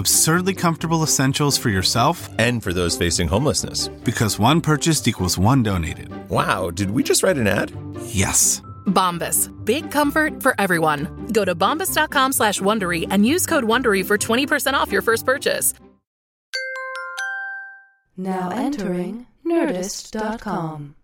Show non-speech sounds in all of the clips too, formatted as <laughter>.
Absurdly comfortable essentials for yourself and for those facing homelessness. Because one purchased equals one donated. Wow, did we just write an ad? Yes. Bombas. Big comfort for everyone. Go to bombas.com slash Wondery and use code Wondery for 20% off your first purchase. Now entering Nerdist.com.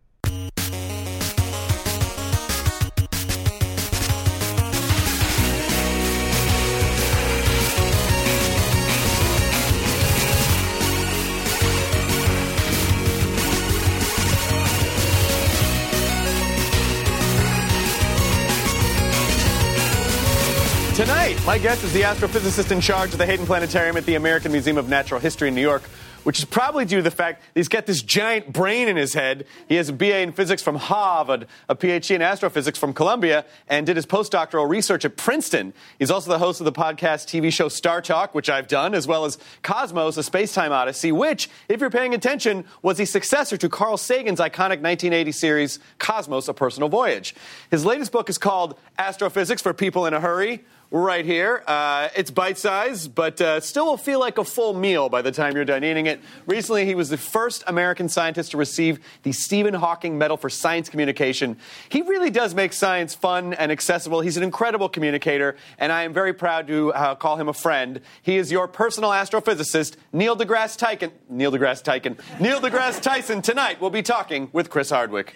Tonight, my guest is the astrophysicist in charge of the Hayden Planetarium at the American Museum of Natural History in New York, which is probably due to the fact that he's got this giant brain in his head. He has a BA in physics from Harvard, a PhD in astrophysics from Columbia, and did his postdoctoral research at Princeton. He's also the host of the podcast TV show Star Talk, which I've done, as well as Cosmos, a space-time Odyssey, which, if you're paying attention, was the successor to Carl Sagan's iconic 1980 series Cosmos, A Personal Voyage. His latest book is called Astrophysics for People in a Hurry right here. Uh, it's bite sized, but uh, still will feel like a full meal by the time you're done eating it. Recently, he was the first American scientist to receive the Stephen Hawking Medal for Science Communication. He really does make science fun and accessible. He's an incredible communicator, and I am very proud to uh, call him a friend. He is your personal astrophysicist, Neil deGrasse Tyson. Neil deGrasse Tyson. Neil deGrasse Tyson. Tonight, we'll be talking with Chris Hardwick.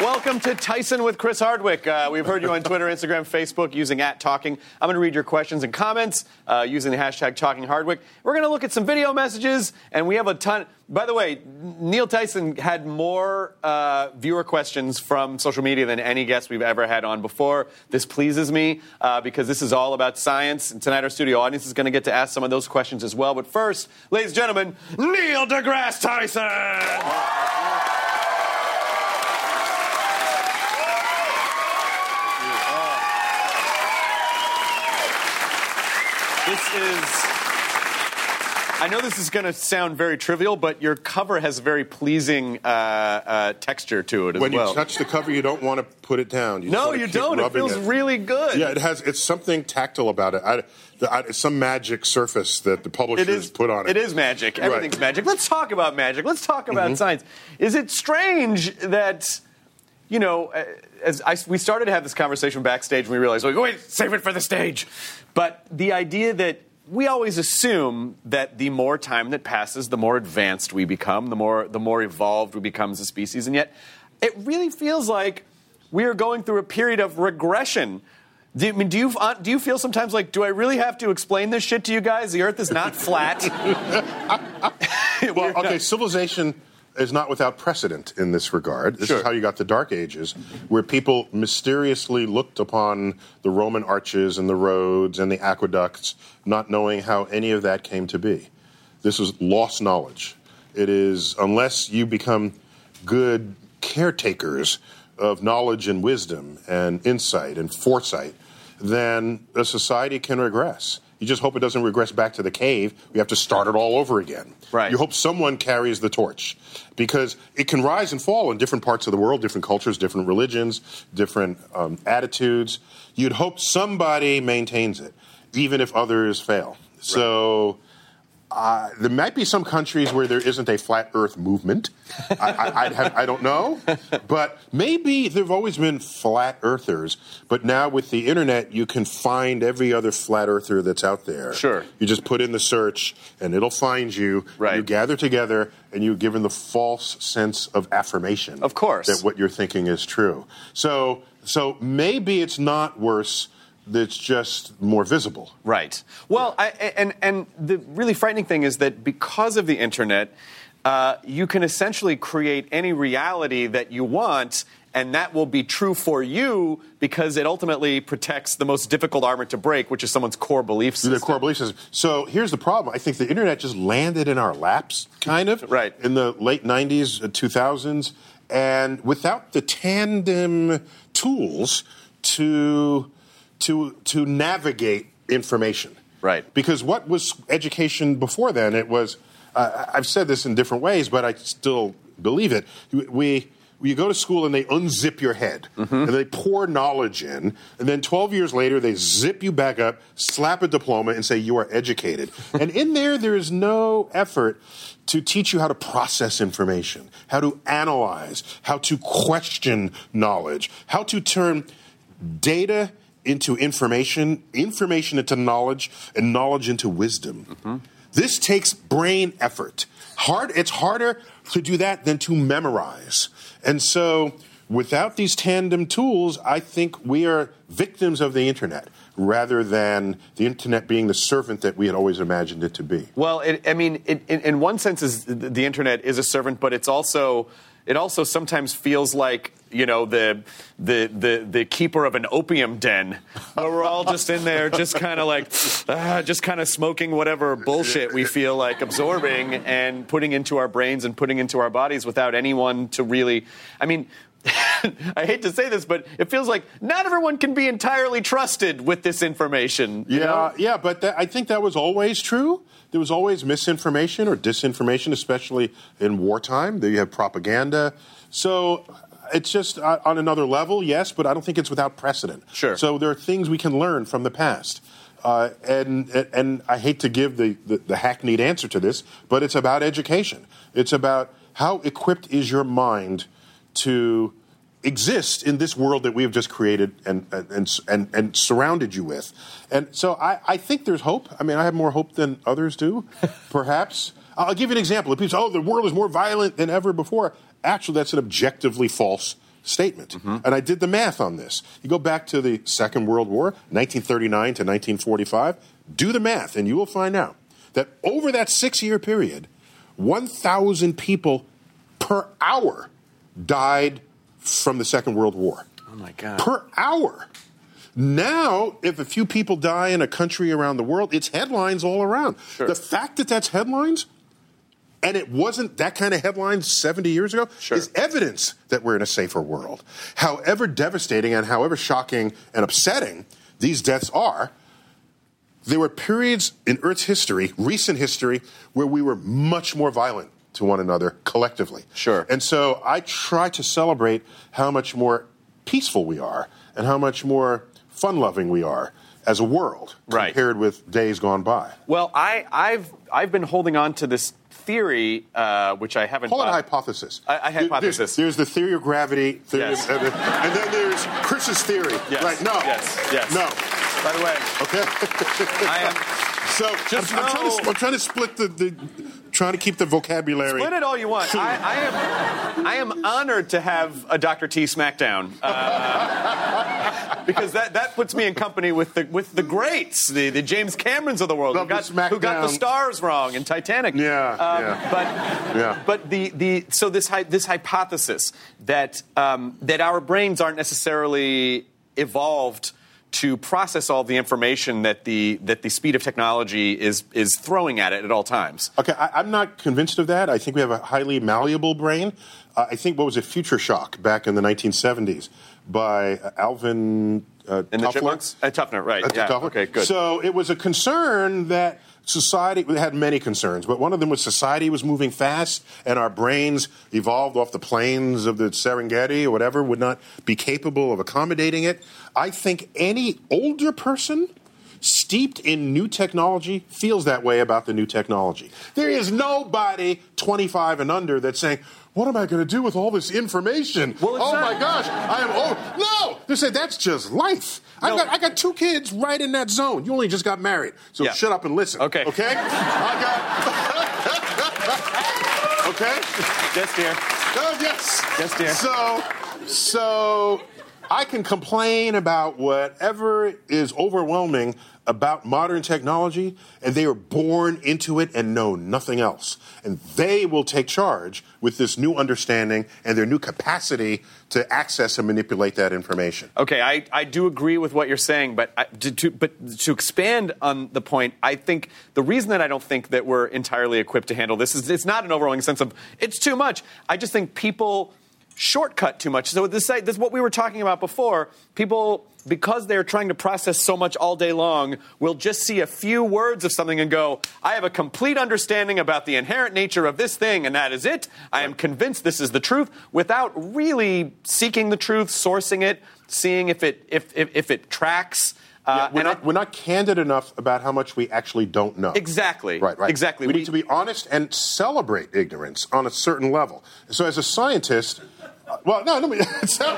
Welcome to Tyson with Chris Hardwick. Uh, we've heard you on Twitter, Instagram, Facebook using at Talking. I'm going to read your questions and comments uh, using the hashtag Talking Hardwick. We're going to look at some video messages, and we have a ton. By the way, Neil Tyson had more uh, viewer questions from social media than any guest we've ever had on before. This pleases me uh, because this is all about science. And tonight, our studio audience is going to get to ask some of those questions as well. But first, ladies and gentlemen, Neil deGrasse Tyson! This is. I know this is going to sound very trivial, but your cover has a very pleasing uh, uh, texture to it as when well. you touch the cover, you don't want to put it down. You no, you don't. It feels really good. Yeah, it has. It's something tactile about it. I, the, I, some magic surface that the publishers It is put on it. It is magic. Right. Mm-hmm. Everything's magic. Let's talk about magic. Let's talk about science. Is it strange that, you know, uh, as I, we started to have this conversation backstage, and we realized, like, wait, save it for the stage. But the idea that we always assume that the more time that passes, the more advanced we become, the more the more evolved we become as a species, and yet it really feels like we are going through a period of regression. Do, I mean, do you uh, do you feel sometimes like, do I really have to explain this shit to you guys? The Earth is not flat. <laughs> well, okay, civilization is not without precedent in this regard. This Sure. is how you got the Dark Ages, where people mysteriously looked upon the Roman arches and the roads and the aqueducts, not knowing how any of that came to be. This is lost knowledge. It is, unless you become good caretakers of knowledge and wisdom and insight and foresight, then a society can regress. You just hope it doesn't regress back to the cave. We have to start it all over again. Right. You hope someone carries the torch because it can rise and fall in different parts of the world, different cultures, different religions, different um, attitudes. You'd hope somebody maintains it, even if others fail. So Uh, there might be some countries where there isn't a flat Earth movement. I, I, have, I don't know, but maybe there've always been flat Earthers. But now with the internet, you can find every other flat Earther that's out there. Sure. You just put in the search, and it'll find you. Right. You gather together, and you're given the false sense of affirmation. Of course. That what you're thinking is true. So, so maybe it's not worse. It's just more visible. Right. Well, I, and and the really frightening thing is that because of the internet, uh, you can essentially create any reality that you want. And that will be true for you because it ultimately protects the most difficult armor to break, which is someone's core belief system. The core belief system. So here's the problem. I think the internet just landed in our laps, kind of, Right. in the late '90s, uh, 2000s, and without the tandem tools to to to navigate information. Right. Because what was education before then? It was. Uh, I've said this in different ways, but I still believe it. We. You go to school and they unzip your head and they pour knowledge in, and then 12 years later they zip you back up, slap a diploma, and say you are educated. <laughs> and in there, there is no effort to teach you how to process information, how to analyze, how to question knowledge, how to turn data into information, information into knowledge, and knowledge into wisdom. Mm-hmm. This takes brain effort. Hard, it's harder to do that than to memorize. And so, without these tandem tools, I think we are victims of the internet rather than the internet being the servant that we had always imagined it to be. Well, it, I mean, it, in, in one sense, is the the internet is a servant, but it's also it also sometimes feels like you know the the the, the keeper of an opium den, where we're all just in there, just kind of like ah, just kind of smoking whatever bullshit we feel like absorbing and putting into our brains and putting into our bodies without anyone to really. I mean. <laughs> I hate to say this, but it feels like not everyone can be entirely trusted with this information. Yeah, know? yeah, but that, I think that was always true. There was always misinformation or disinformation, especially in wartime. There you have propaganda. So it's just uh, on another level, yes, but I don't think it's without precedent. Sure. So there are things we can learn from the past. Uh, and, and I hate to give the, the, the hackneyed answer to this, but it's about education. It's about how equipped is your mind to exist in this world that we have just created and and and, and surrounded you with. And so I, I think there's hope. I mean, I have more hope than others do, perhaps. <laughs> I'll give you an example. People say, "Oh, the world is more violent than ever before," actually, that's an objectively false statement. Mm-hmm. And I did the math on this. You go back to the Second World War, 1939 to 1945. Do the math, and you will find out that over that six-year period, 1,000 people per hour died from the Second World War. Oh my god. Per hour. Now, if a few people die in a country around the world, it's headlines all around. Sure. The fact that that's headlines, and it wasn't that kind of headline 70 years ago, Sure. is evidence that we're in a safer world. However devastating and however shocking and upsetting these deaths are, there were periods in Earth's history, recent history, where we were much more violent to one another collectively. Sure. And so I try to celebrate how much more peaceful we are and how much more fun loving we are as a world Right. compared with days gone by. Well, I, I've I've been holding on to this theory, uh, which I haven't. Call it a hypothesis. A There- hypothesis. There's, there's the theory of gravity, theory Yes. of, and, then, there's Chris's theory. Yes. Right? No. Yes. Yes. No. By the way, Okay. I am. <laughs> so Just I'm, I'm trying to, I'm trying to split the, the trying to keep the vocabulary. Split it all you want. I, I am. I am honored to have a Dr. T SmackDown uh, <laughs> because that, that puts me in company with the with the greats, the, the James Camerons of the world, who got, who got the stars wrong in Titanic. Yeah, Um, yeah. But Yeah. but the, the so this hy- this hypothesis that um, that our brains aren't necessarily evolved to process all the information that the that the speed of technology is is throwing at it at all times. Okay, I, I'm not convinced of that. I think we have a highly malleable brain. Uh, I think what was a Future Shock, back in the 1970s, by uh, Alvin uh, And the Toffler? chipmunks? Uh, Toffler, right. Uh, yeah. Okay, good. So it was a concern that society had many concerns, but one of them was society was moving fast, and our brains evolved off the plains of the Serengeti or whatever would not be capable of accommodating it. I think any older person steeped in new technology feels that way about the new technology. There is nobody 25 and under that's saying, what am I going to do with all this information? Well, oh not- my gosh, I am oh no! They said that's just life. I got I got two kids right in that zone. You only just got married, so Yeah. shut up and listen. Okay. Okay. I got. <laughs> okay. Yes, dear. Oh yes. Yes, dear. So, so I can complain about whatever is overwhelming about modern technology, and they are born into it and know nothing else. And they will take charge with this new understanding and their new capacity to access and manipulate that information. Okay, I, I do agree with what you're saying, but I, to, to, but to expand on the point, I think the reason that I don't think that we're entirely equipped to handle this is it's not an overwhelming sense of it's too much. I just think people shortcut too much. So this, this is what we were talking about before. People, because they're trying to process so much all day long, will just see a few words of something and go, I have a complete understanding about the inherent nature of this thing, and that is it. I am convinced this is the truth, without really seeking the truth, sourcing it, seeing if it if if, if it tracks. Yeah, Uh, we're, and I- not, we're not candid enough about how much we actually don't know. Exactly. Right, right. Exactly. We, We- need to be honest and celebrate ignorance on a certain level. So, as a scientist, well, no, let me, <laughs> so-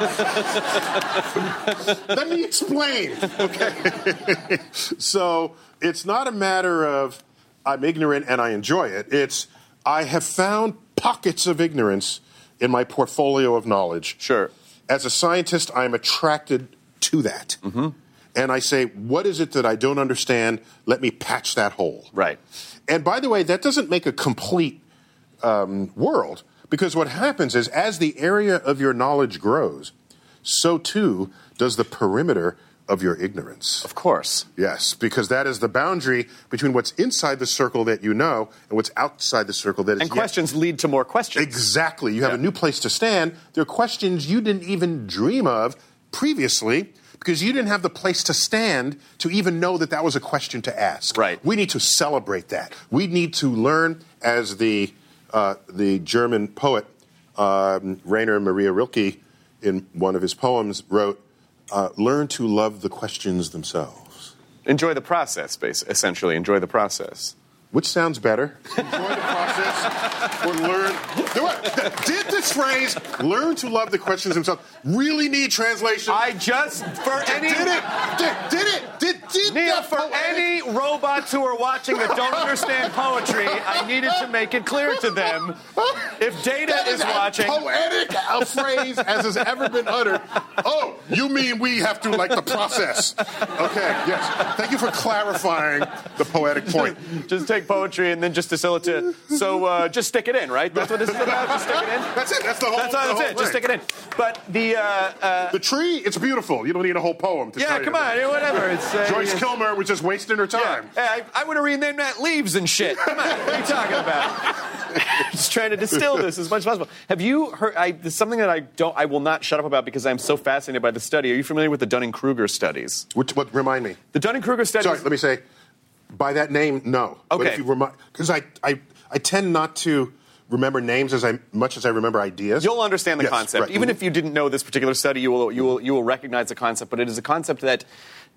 let me explain. Okay. <laughs> so, it's not a matter of I'm ignorant and I enjoy it. It's I have found pockets of ignorance in my portfolio of knowledge. Sure. As a scientist, I'm attracted to that. Mm-hmm. And I say, what is it that I don't understand? Let me patch that hole. Right. And by the way, that doesn't make a complete um, world because what happens is as the area of your knowledge grows, so too does the perimeter of your ignorance. Of course. Yes, because that is the boundary between what's inside the circle that you know and what's outside the circle that is And yet- questions lead to more questions. Exactly. You have Yeah. a new place to stand. There are questions you didn't even dream of previously because you didn't have the place to stand to even know that that was a question to ask. Right. We need to celebrate that. We need to learn, as the uh, the German poet um, Rainer Maria Rilke, in one of his poems, wrote, uh, "Learn to love the questions themselves." Enjoy the process, bas- essentially. Enjoy the process. Which sounds better? Enjoy the process or learn. Did this phrase, learn to love the questions themselves, really need translation? I just, for any. did it. Did, did it. Did, did Neil, for poetic- any robots who are watching that don't understand poetry, I needed to make it clear to them. If Data That is as watching, poetic a phrase as has ever been uttered. Oh, you mean we have to like the process? Okay, yes. Thank you for clarifying the poetic point. just take poetry and then just distill it to. So uh, just stick it in, right? That's what this is about. Just stick it in. <laughs> That's it. That's the whole. That's all. That's it. Just stick it in. But the. Uh, uh, The tree, it's beautiful. You don't need a whole poem to tell yeah, come on, whatever. It's uh, Joyce yeah. Kilmer was just wasting her Yeah. time. Hey, I, I would have renamed that leaves and shit. Come on, what are you talking about? <laughs> Just trying to distill this as much as possible. Have you heard? I, there's something that I don't. I will not shut up about because I'm so fascinated by the study. Are you familiar with the Dunning Kruger studies? Which, what, remind me. The Dunning Kruger studies. Sorry, let me say, by that name, no. But Okay. if you remind, because I, I, I tend not to remember names as I much as I remember ideas. You'll understand the Yes, concept. right. Even if you didn't know this particular study, you will, you will, you will recognize the concept. But it is a concept that,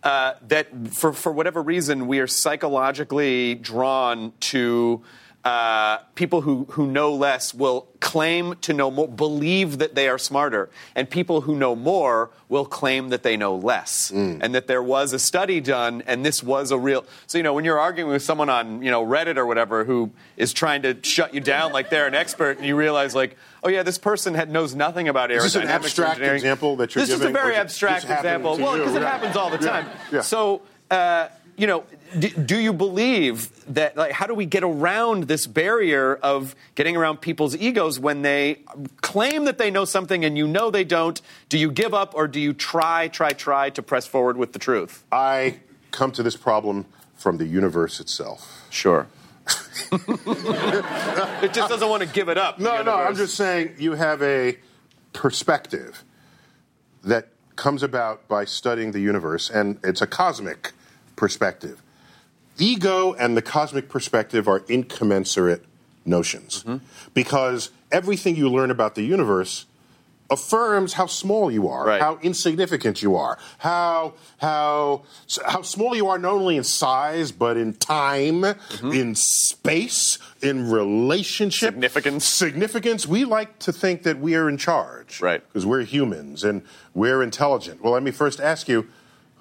uh, that for, for whatever reason, we are psychologically drawn to uh, people who, who know less will claim to know more, believe that they are smarter. And people who know more will claim that they know less. And that there was a study done, and this was a real. So, you know, when you're arguing with someone on, you know, Reddit or whatever who is trying to shut you down like they're an expert, and you realize, like, oh, yeah, this person had, knows nothing about aerodynamics. Is this an abstract example that you're this giving, This is a very or is it abstract example. Well, because it happens all the Yeah. time. Yeah. So, uh, you know, d- do you believe that? Like, how do we get around this barrier of getting around people's egos when they claim that they know something and you know they don't? Do you give up or do you try, try, try to press forward with the truth? I come to this problem from the universe itself. Sure. <laughs> it just doesn't want to give it up. No, no, I'm just saying you have a perspective that comes about by studying the universe, and it's a cosmic perspective. Ego and the cosmic perspective are incommensurate notions because everything you learn about the universe affirms how small you are, Right. how insignificant you are, how how how small you are not only in size but in time, Mm-hmm. in space, in relationship, Significance. Significance. We like to think that we are in charge, Right. Because we're humans and we're intelligent. Well, let me first ask you,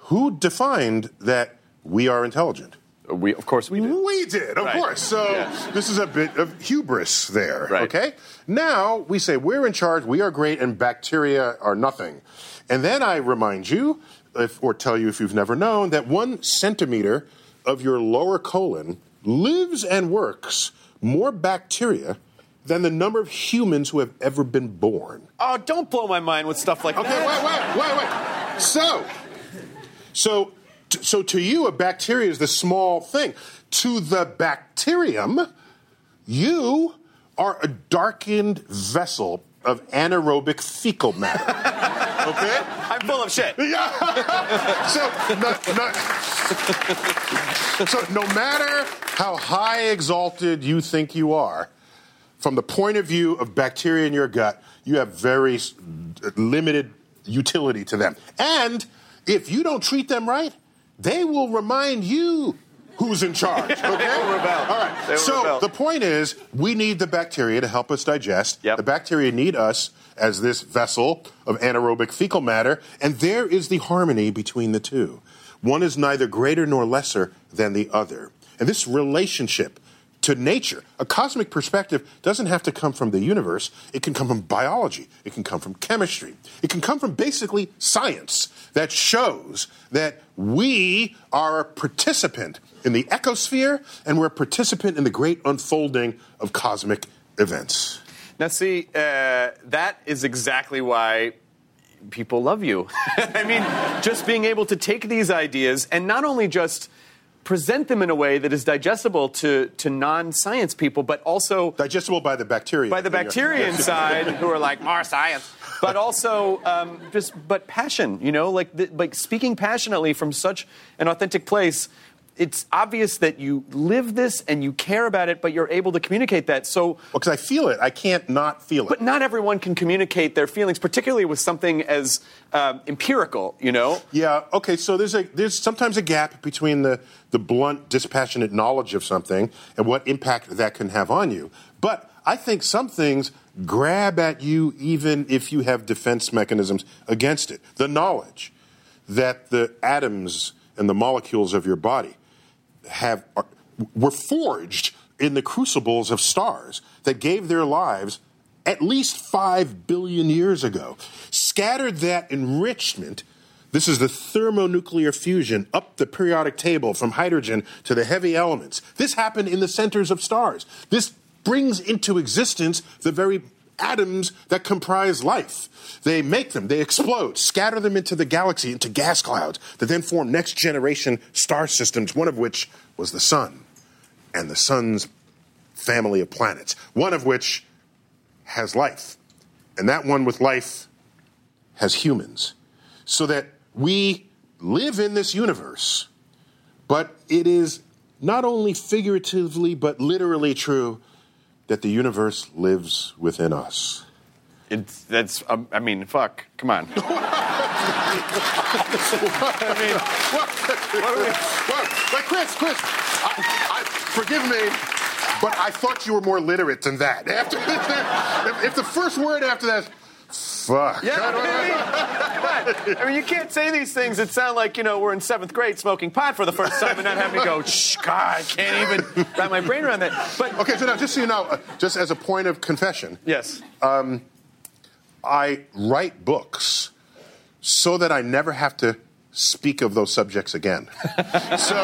who defined that we are intelligent? Uh, we, of course, we do. We did, of Right. course. So Yes. this is a bit of hubris there. Right. Okay? Now we say we're in charge, we are great, and bacteria are nothing. And then I remind you, if, or tell you if you've never known, that one centimeter of your lower colon lives and works more bacteria than the number of humans who have ever been born. Oh, don't blow my mind with stuff like Okay, that. Okay, wait, wait, wait, wait. So, so, so to you, a bacteria is the small thing. To the bacterium, you are a darkened vessel of anaerobic fecal matter. <laughs> okay? I'm full of shit. Yeah. <laughs> so, no, no, so no matter how high exalted you think you are, from the point of view of bacteria in your gut, you have very limited utility to them. And if you don't treat them right, they will remind you who's in charge. <laughs> Okay? All right. So rebel. the point is, we need the bacteria to help us digest. Yep. The bacteria need us as this vessel of anaerobic fecal matter, and there is the harmony between the two. One is neither greater nor lesser than the other. And this relationship to nature, a cosmic perspective doesn't have to come from the universe. It can come from biology. It can come from chemistry. It can come from basically science that shows that we are a participant in the ecosphere and we're a participant in the great unfolding of cosmic events. Now, see, uh, that is exactly why people love you. <laughs> I mean, just being able to take these ideas and not only just present them in a way that is digestible to, to non science people, but also Digestible by the bacteria. by the bacteria inside who are like more science but also um, just but passion you know like the, like speaking passionately from such an authentic place it's obvious that you live this and you care about it but you're able to communicate that so Well, because I feel it. I can't not feel it. but not everyone can communicate their feelings particularly with something as um, empirical you know Yeah. Okay. So there's a there's sometimes a gap between the the blunt, dispassionate knowledge of something and what impact that can have on you. But I think some things grab at you even if you have defense mechanisms against it. The knowledge that the atoms and the molecules of your body have are, were forged in the crucibles of stars that gave their lives at least 5 billion years ago. Scattered that enrichment this is the thermonuclear fusion up the periodic table from hydrogen to the heavy elements. This happened in the centers of stars. This brings into existence the very atoms that comprise life. They make them, they explode, scatter them into the galaxy, into gas clouds that then form next generation star systems, one of which was the sun and the sun's family of planets, one of which has life. And that one with life has humans. So that we live in this universe, but it is not only figuratively but literally true that the universe lives within us. it's that's um, i mean fuck. Come on. <laughs> Well, but Chris, Chris, I, I, forgive me, but I thought you were more literate than that. <laughs> After, if, if the first word after that, fuck. Yeah, I mean, come on. I mean, you can't say these things that sound like, you know, we're in seventh grade smoking pot for the first time and not having to go, shh, God, I can't even wrap my brain around that. But, Okay, so now just so you know, uh, just as a point of confession, yes. I write books so that I never have to speak of those subjects again. <laughs> so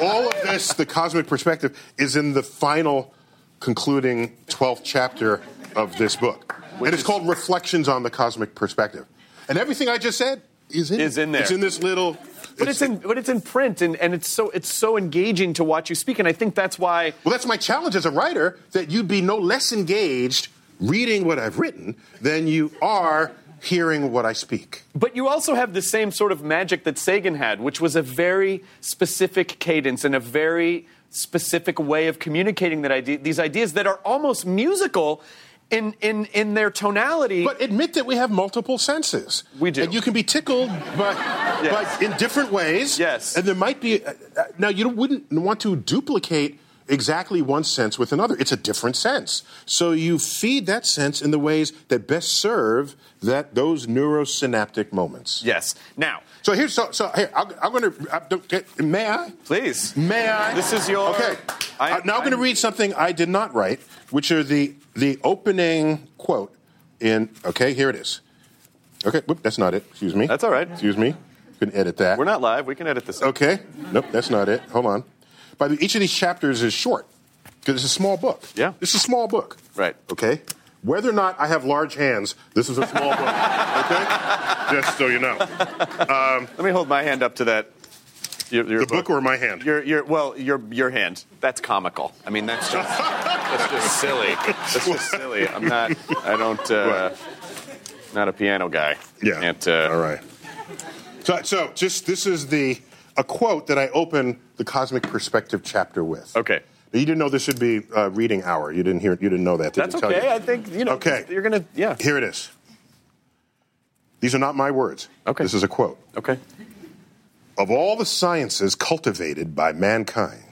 all of this, the cosmic perspective, is in the final concluding 12th chapter of this book. And it's called Reflections on the Cosmic Perspective. And everything I just said is in, Is in there. It's in this little. But it's in, but it's in print, and, and it's so it's so engaging to watch you speak, and I think that's why Well, that's my challenge as a writer that you'd be no less engaged reading what I've written than you are hearing what I speak. But you also have the same sort of magic that Sagan had, which was a very specific cadence and a very specific way of communicating that idea, these ideas that are almost musical. In in in their tonality. But admit that we have multiple senses. We do. And you can be tickled but Yes. by in different ways. Yes. And there might be. Uh, uh, now, you wouldn't want to duplicate exactly one sense with another. It's a different sense. So you feed that sense in the ways that best serve that those neurosynaptic moments. yes. Now, So here's so so here I'm, I'm going to may I please. may I This is your- okay. I- I, now I'm going to read something I did not write, which are the the opening quote in. Okay, here it is. Okay, whoop, that's not it. Excuse me. That's all right. Excuse me. You can edit that. We're not live. We can edit this. Okay. Nope, that's not it. Hold on. By the each of these chapters is short because it's a small book. Yeah. It's a small book. Right. Okay. Whether or not I have large hands, this is a small book. <laughs> Okay. Just so you know, um, Let me hold my hand up to that. Your, your the book or my hand. Your, your, well, your, your hand. That's comical. I mean, that's just, <laughs> that's just silly. That's just silly. I'm not. I don't. Uh, not a piano guy. Yeah. Can't, uh, All right. So, so just this is the a quote that I open the cosmic perspective chapter with. Okay. Now, you didn't know this should be a reading hour. You didn't hear. You didn't know that. Did That's it tell okay. you? I think you know. Okay. You're gonna. Yeah. Here it is. These are not my words. Okay. This is a quote. Okay. Of all the sciences cultivated by mankind,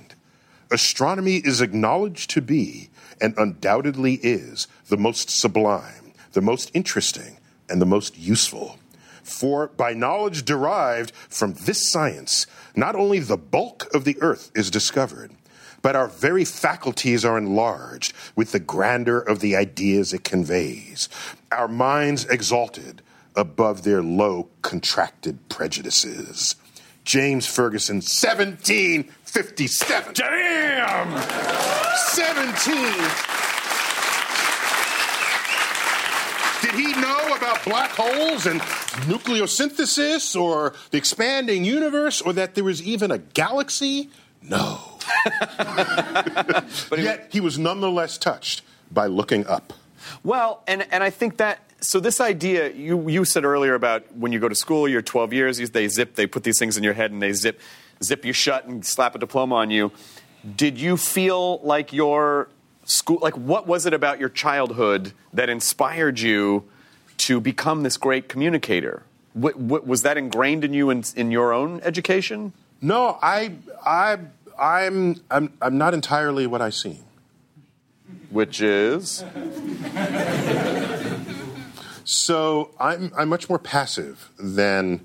astronomy is acknowledged to be, and undoubtedly is, the most sublime, the most interesting, and the most useful. For by knowledge derived from this science, not only the bulk of the earth is discovered, but our very faculties are enlarged with the grandeur of the ideas it conveys, our minds exalted above their low, contracted prejudices. James Ferguson, 1757. Damn! 17. Did he know about black holes and nucleosynthesis or the expanding universe or that there was even a galaxy? No. <laughs> but yet he was nonetheless touched by looking up. Well, and and I think that so this idea you you said earlier about when you go to school, you're 12 years, they zip, they put these things in your head and they zip zip you shut and slap a diploma on you. Did you feel like your school like what was it about your childhood that inspired you to become this great communicator? What, what, was that ingrained in you in, in your own education? No, I, I, I'm, I'm, I'm not entirely what I seem. Which is So I'm, I'm much more passive than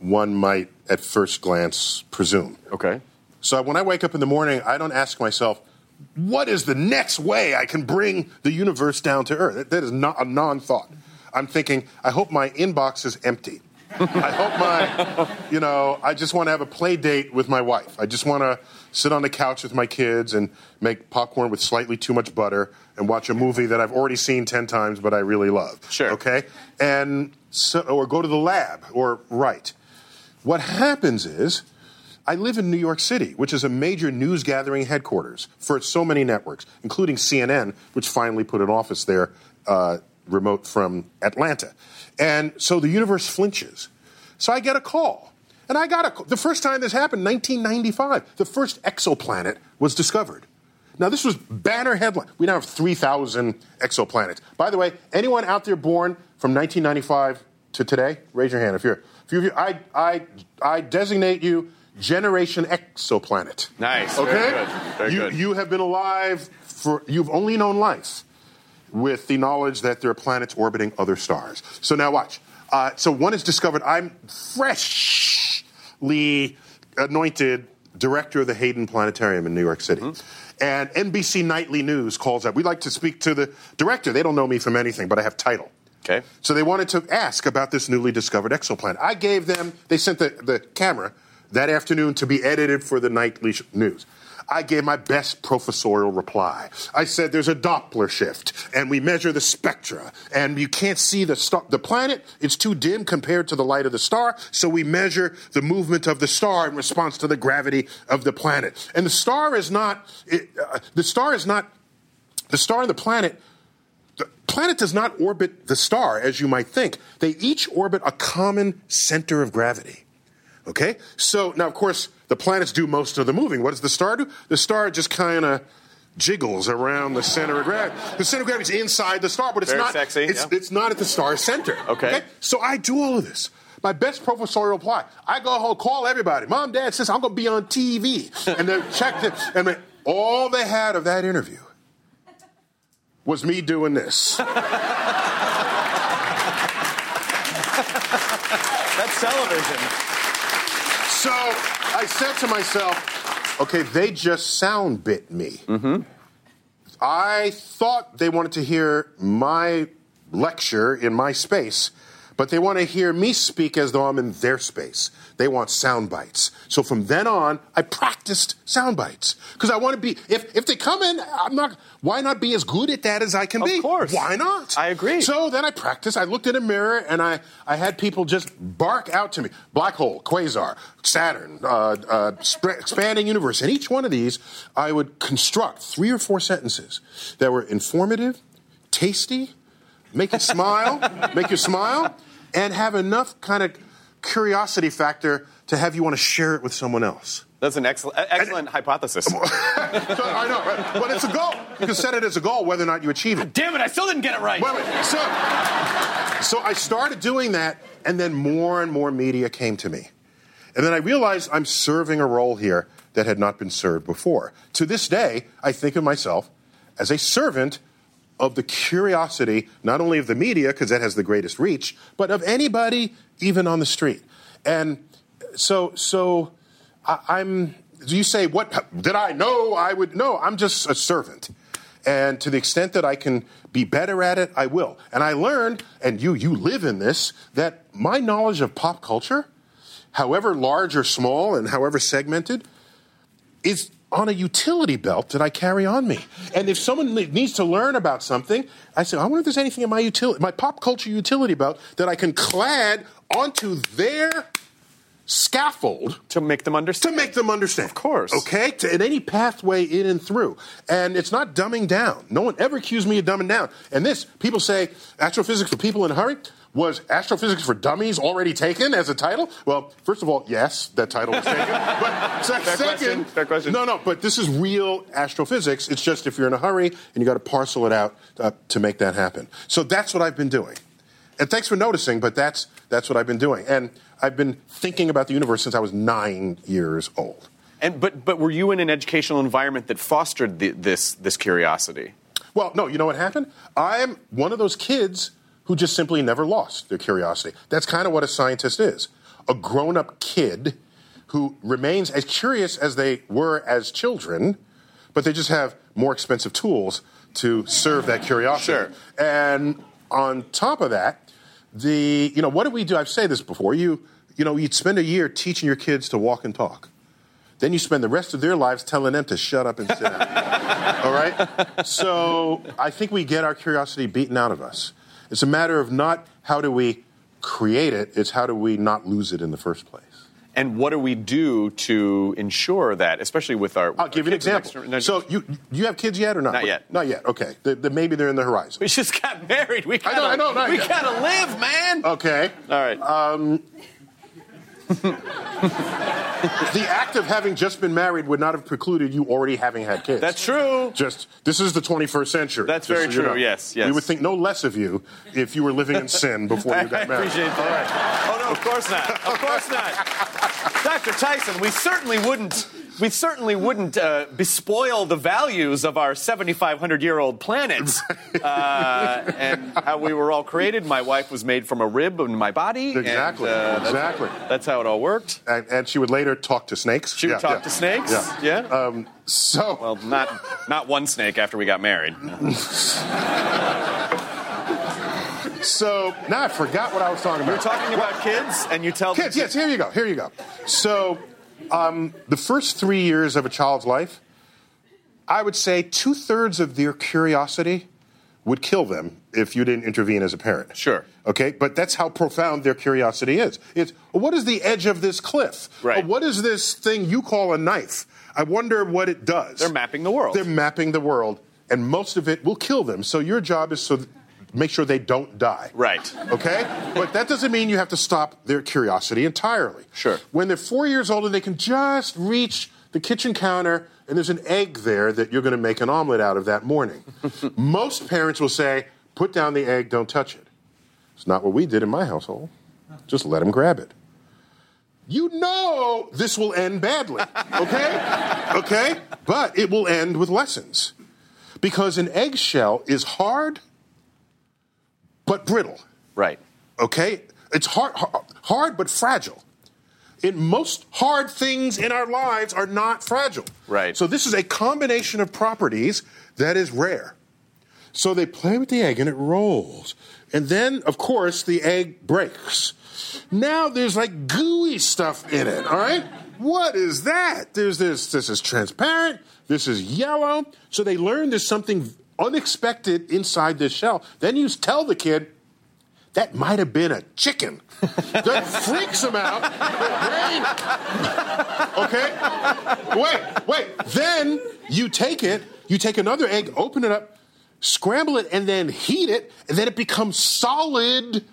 one might at first glance presume. okay. So when I wake up in the morning, I don't ask myself, what is the next way I can bring the universe down to earth? That- is not a non thought. I'm thinking, I hope my inbox is empty. I hope my, you know, I just want to have a play date with my wife. I just want to sit on the couch with my kids and make popcorn with slightly too much butter and watch a movie that I've already seen 10 times but I really love. Sure. Okay? And so, or go to the lab or write. What happens is, I live in New York City, which is a major news gathering headquarters for so many networks, including CNN, which finally put an office there uh, remote from Atlanta. And so the universe flinches. So I get a call. And I got a the first time this happened, 1995, the first exoplanet was discovered. Now, this was banner headline. We now have 3,000 exoplanets. By the way, anyone out there born from 1995 to today, raise your hand. If you're, if you I, I, I designate you Generation Exoplanet. Nice. Okay? Very good. Very you, good. you have been alive for, you've only known life with the knowledge that there are planets orbiting other stars. So now watch. Uh, so one is discovered. I'm freshly anointed director of the Hayden Planetarium in New York City. And NBC Nightly News calls up. We'd like to speak to the director. They don't know me from anything, but I have title. Okay. So they wanted to ask about this newly discovered exoplanet. I gave them, they sent the, the camera that afternoon to be edited for the nightly news. I gave my best professorial reply. I said there's a Doppler shift, and we measure the spectra, and you can't see the star, the planet. It's too dim compared to the light of the star, so we measure the movement of the star in response to the gravity of the planet. And the star is not, it, uh, the star is not, the star and the planet the planet does not orbit the star as you might think. They each orbit a common center of gravity. Okay? So now, of course, the planets do most of the moving. What does the star do? The star just kind of jiggles around the center of gravity. The center of gravity is inside the star, but it's Very not. sexy, It's, yeah. it's not at the star center. Okay. So I do all of this. My best professorial reply. I go home, call everybody. Mom, dad, says I'm going to be on TV, <laughs> and they check it. And then all they had of that interview was me doing this. <laughs> <laughs> That's television. So I said to myself, okay, they just sound bit me. Mm-hmm. I thought they wanted to hear my lecture in my space, but they want to hear me speak as though I'm in their space. They want sound bites. So from then on, I practiced sound bites because I want to be. If if they come in, I'm not. Why not be as good at that as I can Of be? Of course. Why not? I agree. So then I practiced. I looked in a mirror and I, I had people just bark out to me black hole, quasar, Saturn, uh, uh, sp- expanding universe. And each one of these, I would construct three or four sentences that were informative, tasty, make you smile, make you smile, and have enough kind of curiosity factor to have you want to share it with someone else. That's an excellent, excellent hypothesis. So, <laughs> I know, right? but it's a goal. You can set it as a goal whether or not you achieve it. Damn it, I still didn't get it right. Wait, wait. So, so I started doing that, and then more and more media came to me. And then I realized I'm serving a role here that had not been served before. To this day, I think of myself as a servant of the curiosity, not only of the media, because that has the greatest reach, but of anybody, even on the street. And so, so I, I'm. Do you say what did I know? I would no. I'm just a servant. And to the extent that I can be better at it, I will. And I learned, and you you live in this, that my knowledge of pop culture, however large or small and however segmented, is on a utility belt that I carry on me. And if someone needs to learn about something, I say, I wonder if there's anything in my utility, my pop culture utility belt that I can clad onto their scaffold to make them understand. to make them understand. Of course. Okay? To, in any pathway in and through. And it's not dumbing down. No one ever accused me of dumbing down. And this, people say, astrophysics for people in a hurry. Was astrophysics for dummies already taken as a title? Well, first of all, yes, that title was taken. <laughs> But Fair second, question, fair question. no, no, but this is real astrophysics. It's just if you're in a hurry and you got to parcel it out uh, to make that happen. So that's what I've been doing. And thanks for noticing, but that's that's what I've been doing. And I've been thinking about the universe since I was nine years old. And but but were you in an educational environment that fostered the, this this curiosity? Well, no, you know what happened? I'm one of those kids who just simply never lost their curiosity. That's kind of what a scientist is a grown up kid who remains as curious as they were as children, but they just have more expensive tools to serve that curiosity. Sure. And on top of that, the you know what do we do? I've said this before. You you know you'd spend a year teaching your kids to walk and talk. Then you spend the rest of their lives telling them to shut up and sit down. <laughs> All right? So I think we get our curiosity beaten out of us. It's a matter of not how do we create it, it's how do we not lose it in the first place. And what do we do to ensure that, especially with our? I'll give you an example. no, So you you have kids yet or not? Not yet. Not yet. Okay. The, the, maybe they're in the horizon. we just got married. We gotta, know, I know, not we yet. gotta live, man. Okay. All right. Uh, The act of having just been married would not have precluded you already having had kids. That's true. Just this is the 21st century. That's very so you true, yes, yes. We would think no less of you if you were living in sin before you <laughs> got married. I appreciate that. Oh no, of course not. Of course not. <laughs> Dr. Tyson, we certainly wouldn't. We certainly wouldn't uh, bespoil the values of our 7,500 year old planet <laughs> uh, and how we were all created. My wife was made from a rib in my body. and, Exactly, uh, that's- exactly. That's how it all worked. And, and she would later talk to snakes. She would Yeah, talk yeah. to snakes. Yeah. Yeah. Um, so well, not not one snake after we got married. <laughs> so now I forgot what I was talking about. We're talking about kids, and you tell them Kids, yes, here you go. Here you go. So, um, the first three years of a child's life, I would say two thirds of their curiosity would kill them if you didn't intervene as a parent. Sure. Okay, but that's how profound their curiosity is. It's what is the edge of this cliff? Right. What is this thing you call a knife? I wonder what it does. They're mapping the world. They're mapping the world, and most of it will kill them. So your job is so make sure they don't die. Right. Okay? But that doesn't mean you have to stop their curiosity entirely. Sure. When they're four years old and they can just reach the kitchen counter and there's an egg there that you're going to make an omelet out of that morning. <laughs> Most parents will say, put down the egg, don't touch it. It's not what we did in my household. Just let him grab it. You know this will end badly, okay? <laughs> okay? But it will end with lessons. Because an eggshell is hard but brittle, Right. okay? It's hard, hard, hard but fragile. In most hard things in our lives are not fragile. Right. So this is a combination of properties that is rare. So they play with the egg and it rolls. And then, of course, the egg breaks. Now there's like gooey stuff in it, all right? What is that? There's this, this is transparent, this is yellow. So they learn there's something unexpected inside this shell. Then you tell the kid, that might have been a chicken. <laughs> that freaks him out. okay? Wait, wait. Then you take it, you take another egg, open it up, scramble it, and then heat it, and then it becomes solid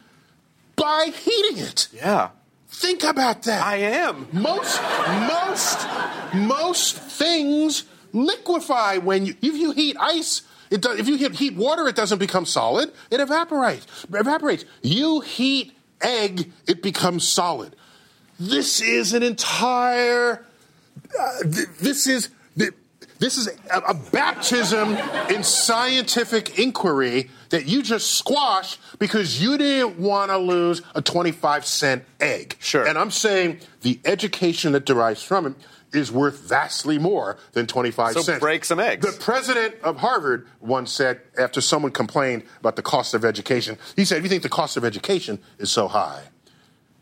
by heating it. Yeah. Think about that. I am. Most, most, most things liquefy when you, if you heat ice. It does, if you heat, heat water, it doesn't become solid. It evaporates. Evaporates. You heat egg, it becomes solid. This is an entire. Uh, th- this is th- this is a, a baptism in scientific inquiry that you just squash because you didn't want to lose a 25 cent egg. Sure. And I'm saying the education that derives from it is worth vastly more than 25 So cents. break some eggs. The president of Harvard once said, after someone complained about the cost of education, he said, if you think the cost of education is so high,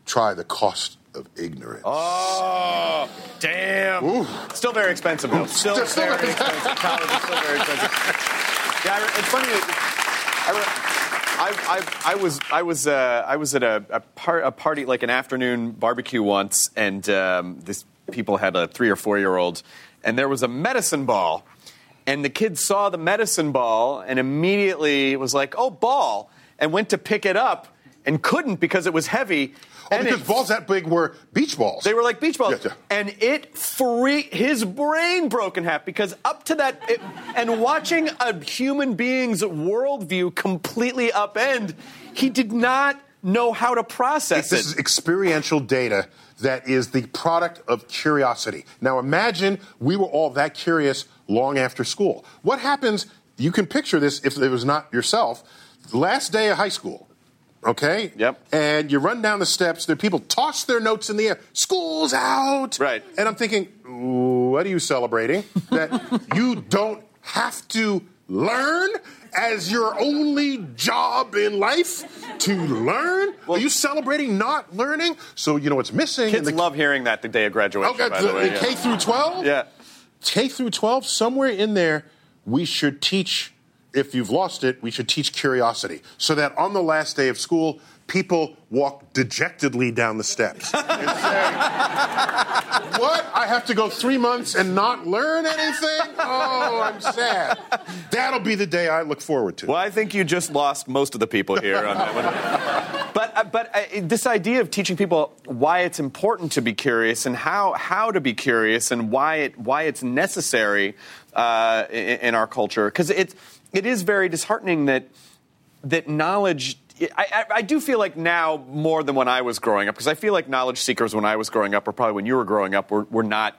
try the cost of ignorance. Oh, damn. Still very expensive, though. Still, Still- still very expensive. College is still very expensive. Yeah, I re- it's funny. I, re- I, I, I was I was uh, I was at a, a, par- a party like an afternoon barbecue once, and um, this people had a three or four year old, and there was a medicine ball, and the kid saw the medicine ball and immediately was like, "Oh, ball!" and went to pick it up and couldn't because it was heavy. Oh, and because it balls that big were beach balls. they were like beach balls, Yeah, yeah. and it free his brain broke in half because up to that, it, and watching a human being's worldview completely upend, he did not know how to process This it. is experiential data that is the product of curiosity. Now imagine we were all that curious long after school. What happens, you can picture this if it was not yourself, last day of high school. Okay? Yep. And you run down the steps, there people toss their notes in the air. School's out. Right. And I'm thinking, what are you celebrating? that <laughs> you don't have to learn as your only job in life to learn? are you celebrating not learning? So you know what's missing? Kids the, love hearing that the day of graduation. Okay, by the the- way, the yeah. K through 12? Yeah. K through 12, somewhere in there, we should teach, if you've lost it, we should teach curiosity. So that on the last day of school, people walk dejectedly down the steps and say, What? I have to go three months and not learn anything? Oh, I'm sad. That'll be the day I look forward to. Well, I think you just lost most of the people here on that one. But, uh, but uh, this idea of teaching people why it's important to be curious and how, how to be curious and why, it, why it's necessary uh, in, in our culture, because it, it is very disheartening that, that knowledge. I, I, I do feel like now more than when I was growing up, because I feel like knowledge seekers when I was growing up, or probably when you were growing up, were, were not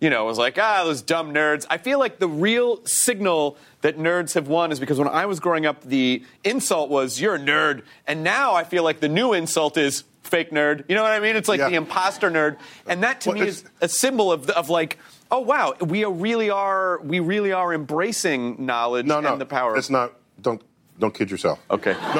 you know, it was like, ah, those dumb nerds. I feel like the real signal that nerds have won is because when I was growing up, the insult was, you're a nerd. And now I feel like the new insult is fake nerd. You know what I mean? It's like Yeah. the imposter nerd. And that to Well, me is a symbol of, of like, oh, wow, we are really are, we really are embracing knowledge no, no. and the power. It's not, don't, don't kid yourself. Okay. No,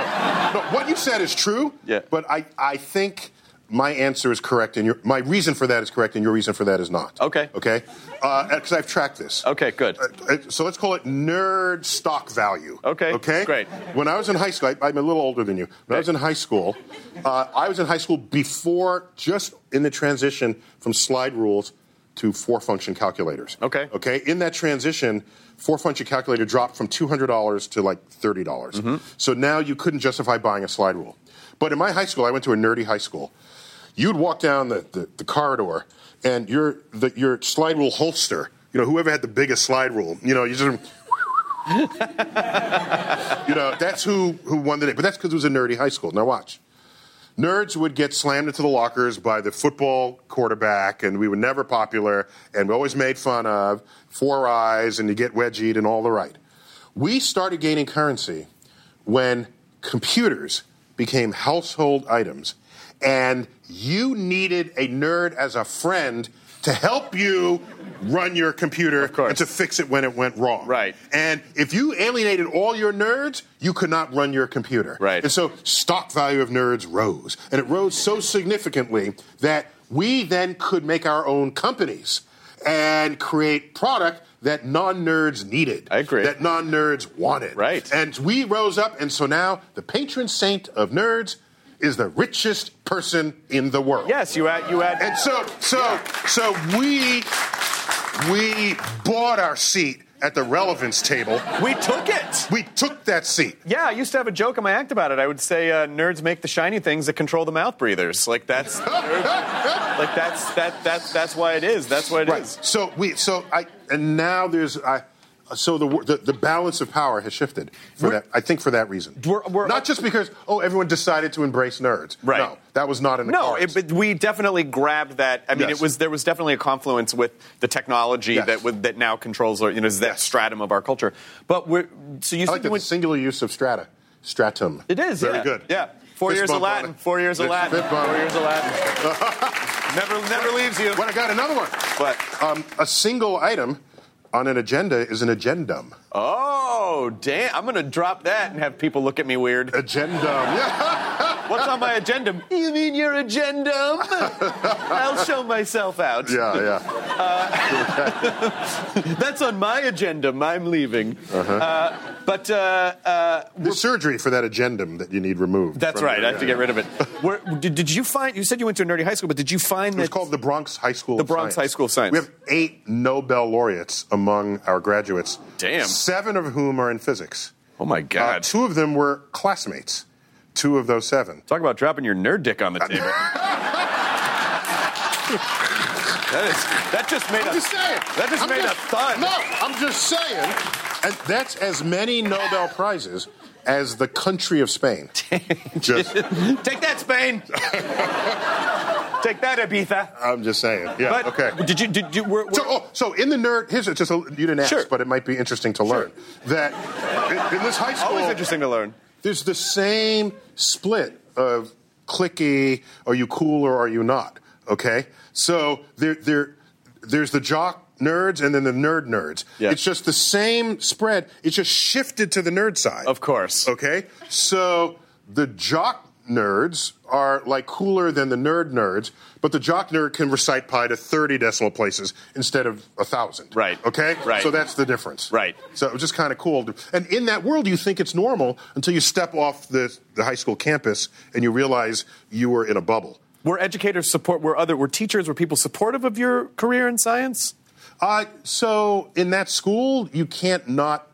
no, what you said is true. Yeah. But I, I think my answer is correct, and your, my reason for that is correct, and your reason for that is not. Okay. Okay. Because I've tracked this. Okay, good. Uh, uh, so let's call it nerd stock value. Okay, Okay. great. When I was in high school, I, I'm a little older than you. When I was in high school, uh, I was in high school before, just in the transition from slide rules to four function calculators. Okay. Okay. In that transition, four function calculator dropped from $200 to like $30. dollars mm-hmm. So now you couldn't justify buying a slide rule. But in my high school, I went to a nerdy high school. you'd walk down the, the, the corridor, and your the, your slide rule holster. You know, whoever had the biggest slide rule. You know, you just. <laughs> you know, that's who who won the day. But that's because it was a nerdy high school. Now watch. Nerds would get slammed into the lockers by the football quarterback, and we were never popular, and we always made fun of. Four eyes, and you get wedgied, and all the right. We started gaining currency when computers became household items, and you needed a nerd as a friend to help you run your computer and to fix it when it went wrong. Right. And if you alienated all your nerds, you could not run your computer. Right. And so stock value of nerds rose. And it rose so significantly that we then could make our own companies and create product that non-nerds needed. I agree. That non-nerds wanted. Right. And we rose up, and so now the patron saint of nerds is the richest person in the world. Yes, you add. You add. And so, so, so we we bought our seat at the relevance table. we took it. We took that seat. Yeah, I used to have a joke in my act about it. I would say uh, nerds make the shiny things that control the mouth breathers. Like that's, <laughs> like that's that that that's why it is. That's what it is. Right. So we so I and now there's I. So the, the the balance of power has shifted for that. I think for that reason. We're- we're- Not just because oh everyone decided to embrace nerds. Right. No, that was not in the No, it, but we definitely grabbed that. I mean, Yes. it was there was definitely a confluence with the technology Yes. that would, that now controls, or you know, is that Yes. stratum of our culture. But we're so you I like the singular use of strata, stratum. it is very yeah. good. Yeah, four Fist years of Latin. Four years of Latin. Four years of Latin. <laughs> never never leaves you. But I got another one. But Um, a single item on an agenda is an agendum. oh damn, I'm gonna drop that and have people look at me weird. Agendum. Yeah. <laughs> What's on my agenda? You mean your agenda? <laughs> I'll show myself out. yeah, yeah. <laughs> That's on my agenda. I'm leaving. Uh-huh. Uh, but uh, uh, The surgery for that agendum that you need removed. that's right. the- I have to get rid of it. <laughs> Where, did, did you find? You said you went to a nerdy high school, but did you find It was that? called the Bronx High School The of Bronx Science. High School of Science. We have eight Nobel laureates among our graduates. Damn. Seven of whom are in physics. oh my Uh, God! two of them were classmates. Two of those seven. Talk about dropping your nerd dick on the <laughs> table. that is. That just made I'm a. just saying. That just I'm made a thud. No, I'm just saying. And that's as many Nobel prizes as the country of Spain. <laughs> just, Take that, Spain. <laughs> Take that, Ibiza. I'm just saying. Yeah. But okay. Did you? Did you? Were, were, So, oh, so in the nerd, here's just a, you didn't ask, Sure. but it might be interesting to learn that in, in this high school, always interesting to learn. There's the same split of clicky. Are you cool or are you not? Okay, so there, there, there's the jock nerds and then the nerd nerds. Yeah. It's just the same spread. It's just shifted to the nerd side. Of course. Okay, so the jock nerds are like cooler than the nerd nerds, but the jock nerd can recite pi to 30 decimal places instead of a thousand. Right. Okay. Right. So that's the difference. Right. So it was just kind of cool. And in that world, you think it's normal until you step off the, the high school campus and you realize you were in a bubble. Were educators support? Were other? Were teachers? Were people supportive of your career in science? Uh, so in that school, you can't not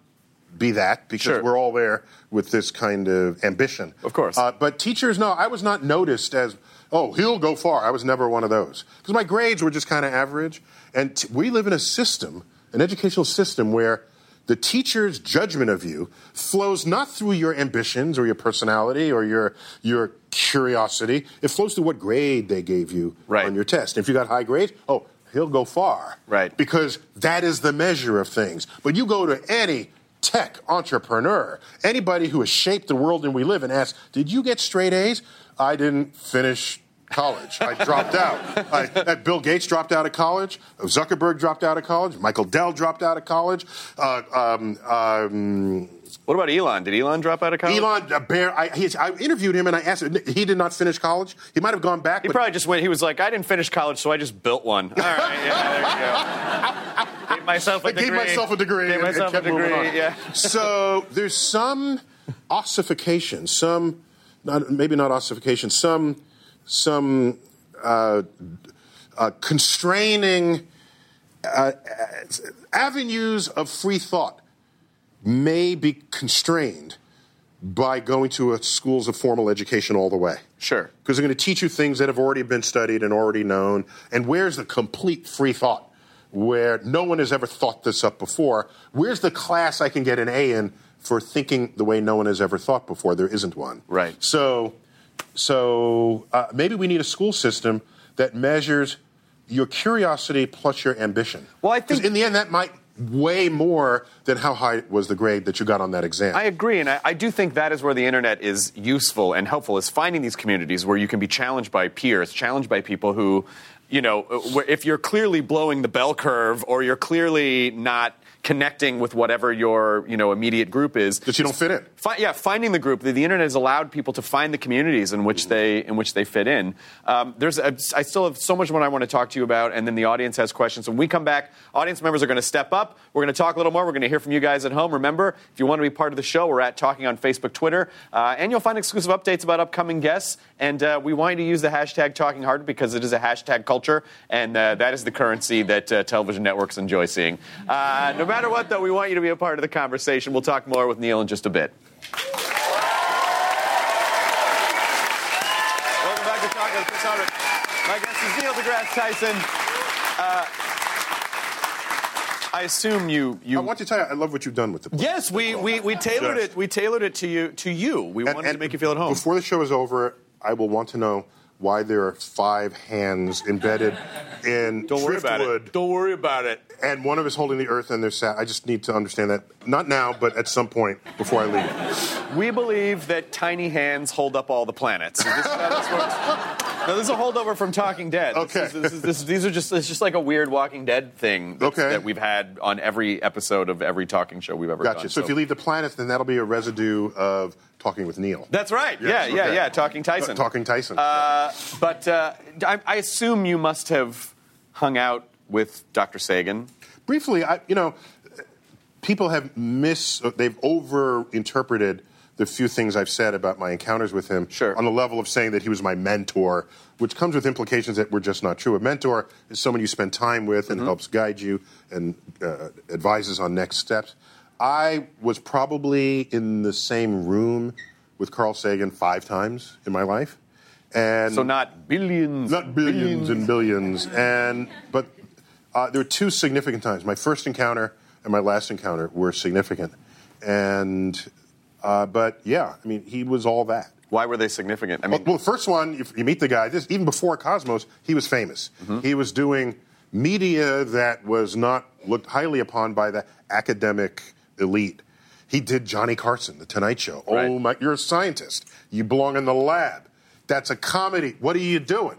be that because Sure. we're all there with this kind of ambition. Of course. Uh, but teachers, no, I was not noticed as, oh, he'll go far. I was never one of those. Because my grades were just kind of average. And t- we live in a system, an educational system, where the teacher's judgment of you flows not through your ambitions or your personality or your, your curiosity. It flows through what grade they gave you Right. on your test. If you got high grades, oh, he'll go far. Right. Because that is the measure of things. But you go to any tech entrepreneur, anybody who has shaped the world in we live, and ask, "Did you get straight A's?" I didn't finish college. I dropped out. I, Bill Gates dropped out of college. Zuckerberg dropped out of college. Michael Dell dropped out of college. Uh, um, um, What about Elon? Did Elon drop out of college? Elon uh, Bear. I, he, I interviewed him and I asked him. He did not finish college. He might have gone back. He probably just went. He was like, I didn't finish college, so I just built one. All right, yeah, there you go. Gave myself a <laughs> I degree. gave myself a degree. Gave and- and myself a kept moving degree. Yeah. So there's some ossification, some not, maybe not ossification, some some uh, uh, constraining uh, avenues of free thought may be constrained by going to schools of formal education all the way. Sure. Because they're going to teach you things that have already been studied and already known. And where's the complete free thought? Where no one has ever thought this up before. Where's the class I can get an A in for thinking the way no one has ever thought before? There isn't one. Right. So, so uh, maybe we need a school system that measures your curiosity plus your ambition. Well, I think- in the end that might way more than how high was the grade that you got on that exam. I agree, and I, I do think that is where the internet is useful and helpful, is finding these communities where you can be challenged by peers, challenged by people who, you know, if you're clearly blowing the bell curve or you're clearly not connecting with whatever your, you know, immediate group is. that you don't fit in. Fi- yeah, finding the group. The, the internet has allowed people to find the communities in which they in which they fit in. Um, there's, a, I still have so much more I want to talk to you about, and then the audience has questions. When we come back, audience members are going to step up. We're going to talk a little more. We're going to hear from you guys at home. Remember, if you want to be part of the show, we're at Talking on Facebook, Twitter, uh, and you'll find exclusive updates about upcoming guests. And uh, we want you to use the hashtag Talking Hard because it is a hashtag culture, and uh, that is the currency that uh, television networks enjoy seeing. Uh, no matter what, though, we want you to be a part of the conversation. We'll talk more with Neil in just a bit. Welcome back to Talking with Chris Hardwick. My guest is Neil deGrasse Tyson. Uh, I assume you you. I want to tell you, I love what you've done with the book. yes, we, we, we tailored Yes. it. We tailored it to you. To you. We And- wanted and to make you feel at home. Before the show is over, I will want to know why there are five hands embedded in Don't worry about driftwood, it. Don't worry about it. and one of us holding the earth, and there's sat. I just need to understand that. Not now, but at some point before I leave. We believe that tiny hands hold up all the planets. <laughs> This how this works. No, this is a holdover from Talking Dead. This Okay. is- this is- this- these are just it's just like a weird Walking Dead thing that's- Okay. that we've had on every episode of every talking show we've ever done. Gotcha. done. So, if you leave the planet, then that'll be a residue of talking with Neil. That's right. Yes, yeah, yeah, okay. yeah. Talking Tyson. Talking Tyson. Uh, but uh, I, I assume you must have hung out with Dr. Sagan. Briefly, I, you know, people have mis they've overinterpreted the few things I've said about my encounters with him Sure. on the level of saying that he was my mentor, which comes with implications that were just not true. A mentor is someone you spend time with and helps guide you and uh, advises on next steps. I was probably in the same room with Carl Sagan five times in my life, and So not billions. not billions and billions. And but uh, there were two significant times. My first encounter and my last encounter were significant. And uh, but yeah, I mean, he was all that. Why were they significant? I Well, mean, well, the first one, if you meet the guy, this even before Cosmos, he was famous. Mm-hmm. He was doing media that was not looked highly upon by the academic elite. He did Johnny Carson, The Tonight Show. Right. Oh my, you're a scientist. You belong in the lab. That's a comedy. What are you doing?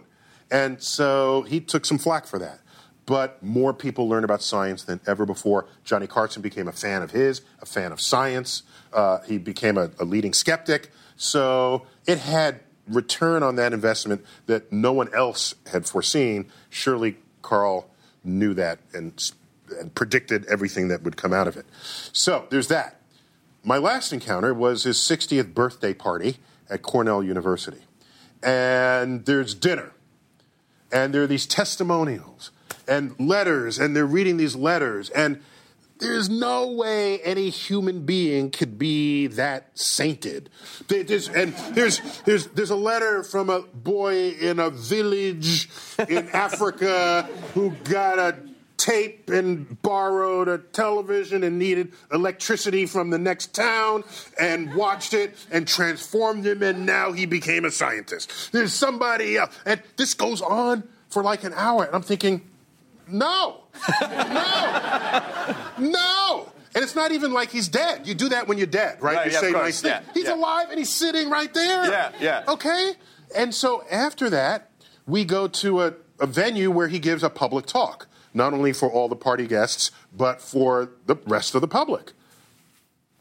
And so he took some flack for that. But more people learn about science than ever before. Johnny Carson became a fan of his, a fan of science. Uh, he became a, a leading skeptic. So it had return on that investment that no one else had foreseen. Surely Carl knew that and, and predicted everything that would come out of it. So there's that. My last encounter was his 60th birthday party at Cornell University. And there's dinner and there are these testimonials and letters, and they're reading these letters, and there's no way any human being could be that sainted. There's, and there's, there's, there's a letter from a boy in a village in <laughs> Africa who got a tape and borrowed a television and needed electricity from the next town and watched it and transformed him and now he became a scientist. There's somebody else. And this goes on for like an hour. And I'm thinking, no, no, no. And it's not even like he's dead. You do that when you're dead, right? Right, you yeah, say nice things. yeah, He's yeah. alive and he's sitting right there. Yeah, yeah. Okay? And so after that, we go to a, a venue where he gives a public talk, not only for all the party guests, but for the rest of the public.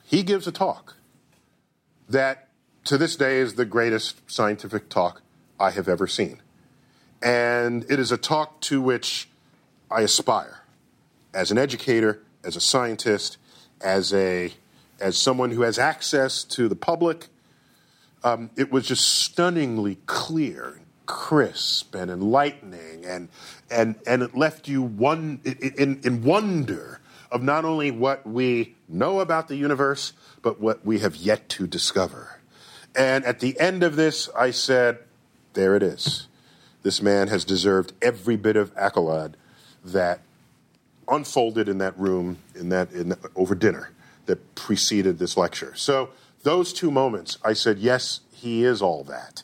He gives a talk that to this day is the greatest scientific talk I have ever seen. And it is a talk to which I aspire as an educator, as a scientist, as a as someone who has access to the public. Um, it was just stunningly clear, crisp, and enlightening, and and and it left you one in, in wonder of not only what we know about the universe, but what we have yet to discover. And at the end of this, I said, there it is. This man has deserved every bit of accolade that unfolded in that room in that in, over dinner that preceded this lecture. So those two moments, I said, yes, he is all that.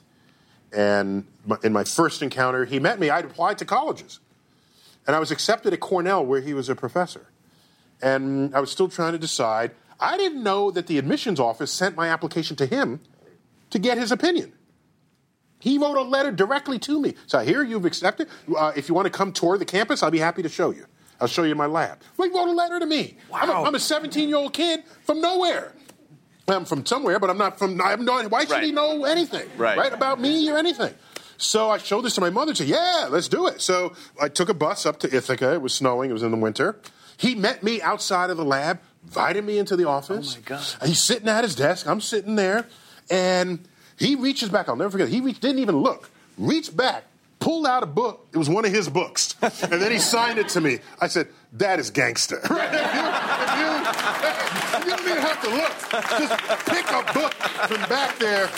And in my first encounter, he met me. I'd applied to colleges, and I was accepted at Cornell, where he was a professor. And I was still trying to decide. I didn't know that the admissions office sent my application to him to get his opinion. He wrote a letter directly to me. So here you've accepted. Uh, if you want to come tour the campus, I'll be happy to show you. I'll show you my lab. Well, he wrote a letter to me. Wow. I'm a 17 year old kid from nowhere. I'm from somewhere, but I'm not from. I have no. Why should Right. he know anything? Right. about me or anything? So I showed this to my mother. and said, "Yeah, let's do it." So I took a bus up to Ithaca. It was snowing. It was in the winter. He met me outside of the lab, invited me into the office. Oh, my God. He's sitting at his desk. I'm sitting there, and he reaches back. I'll never forget. He reached, didn't even look. Reached back, pulled out a book. It was one of his books, and then he signed it to me. I said, "That is gangster." Right? <laughs> If you, if you, you don't even have to look. Just pick a book from back there.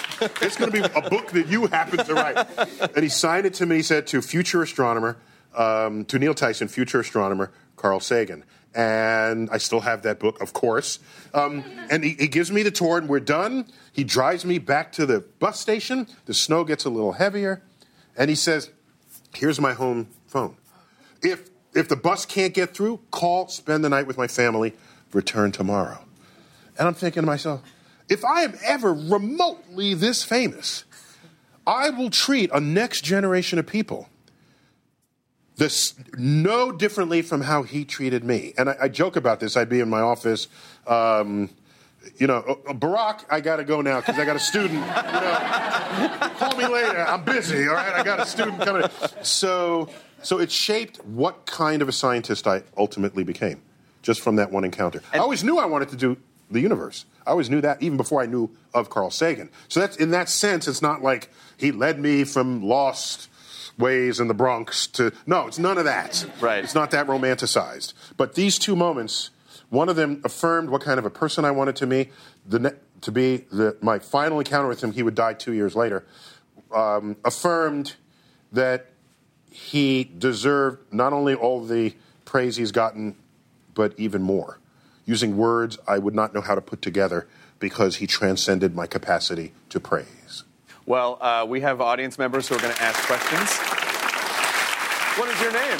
It's going to be a book that you happen to write. And he signed it to me. He said to future astronomer, um, to Neil Tyson, future astronomer Carl Sagan. And I still have that book, of course. Um, and he, he gives me the tour, and we're done. He drives me back to the bus station. The snow gets a little heavier. And he says, Here's my home phone. If, if the bus can't get through, call, spend the night with my family, return tomorrow. And I'm thinking to myself, if I am ever remotely this famous, I will treat a next generation of people this no differently from how he treated me. And I, I joke about this. I'd be in my office. Um, you know, "Uh, Barack, I got to go now because I got a student. You know, call me later. I'm busy. All right, I got a student coming. In. So, so it shaped what kind of a scientist I ultimately became, just from that one encounter. I always knew I wanted to do the universe. I always knew that even before I knew of Carl Sagan. So that's in that sense, it's not like he led me from lost ways in the Bronx to no, it's none of that. Right. It's not that romanticized. But these two moments, one of them affirmed what kind of a person I wanted to be. The ne- to be the, my final encounter with him, he would die two years later. Um, affirmed that he deserved not only all the praise he's gotten, but even more. Using words I would not know how to put together because he transcended my capacity to praise. Well, uh, we have audience members who are going to ask questions. What is your name?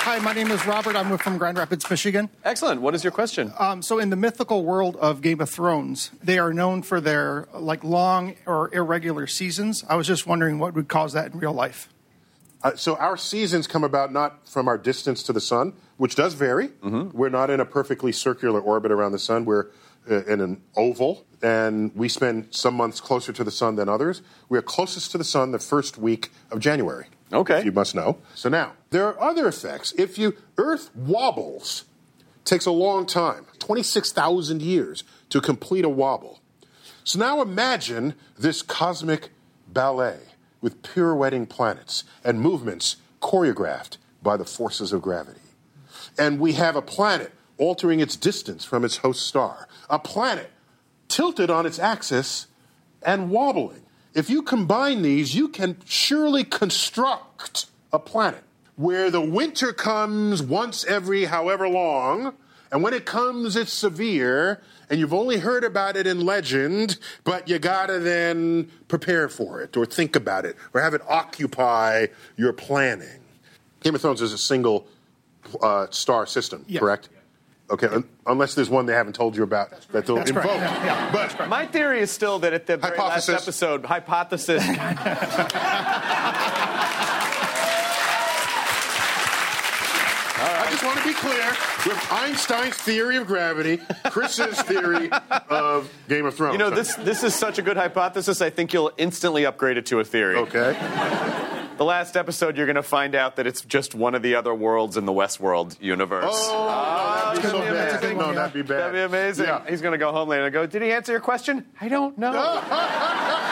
Hi, my name is Robert. I'm from Grand Rapids, Michigan. Excellent. What is your question? Um, so, in the mythical world of Game of Thrones, they are known for their like long or irregular seasons. I was just wondering what would cause that in real life. Uh, so our seasons come about not from our distance to the sun, which does vary. We're not in a perfectly circular orbit around the sun. We're uh, in an oval, and we spend some months closer to the sun than others. We are closest to the sun the first week of January. Okay. you must know. So now there are other effects. If you Earth wobbles, takes a long time, twenty six thousand years to complete a wobble. So now imagine this cosmic ballet with pirouetting planets and movements choreographed by the forces of gravity. And we have a planet altering its distance from its host star, a planet tilted on its axis and wobbling. If you combine these, you can surely construct a planet where the winter comes once every however long, and when it comes, it's severe, and you've only heard about it in legend, but you gotta then prepare for it, or think about it, or have it occupy your planning. Game of Thrones is a single uh, star system, Yeah. correct? Okay, un- unless there's one they haven't told you about that they'll That's invoke. correct. Yeah, yeah, but My theory is still that at the very last episode, hypothesis. <laughs> I just want to be clear with Einstein's theory of gravity, Chris's theory of Game of Thrones. You know, this this is such a good hypothesis. I think you'll instantly upgrade it to a theory. Okay. The last episode, you're going to find out that it's just one of the other worlds in the Westworld universe. Oh, ah, that'd be so be bad. amazing. No, that'd be bad. That'd be amazing. Yeah. He's going to go home later and go, "Did he answer your question? I don't know." <laughs>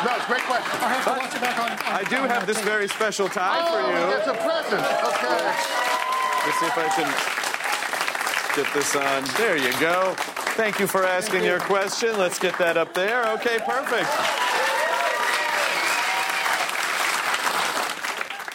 No, it's a great question. I have to watch it back on. on I do on have this tape. very special tie Oh, for you. it's a present. Okay. Let's see if I can. Get this on. There you go. Thank you for asking your question. Let's get that up there. Okay, perfect.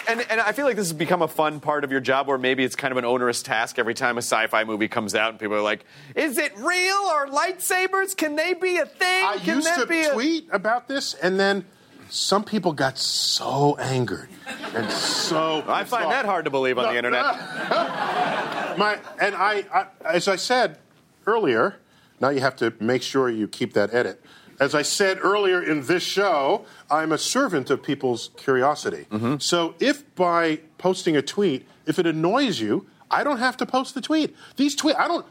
And, and I feel like this has become a fun part of your job where maybe it's kind of an onerous task every time a sci fi movie comes out and people are like, is it real? Or lightsabers? Can they be a thing? I Can used to be a. tweet about this, and then some people got so angered and so. I find off. that hard to believe on the internet. <laughs> My and I, I, as I said earlier, now you have to make sure you keep that edit. As I said earlier in this show, I'm a servant of people's curiosity. Mm-hmm. So if by posting a tweet, if it annoys you, I don't have to post the tweet. These tweet, I don't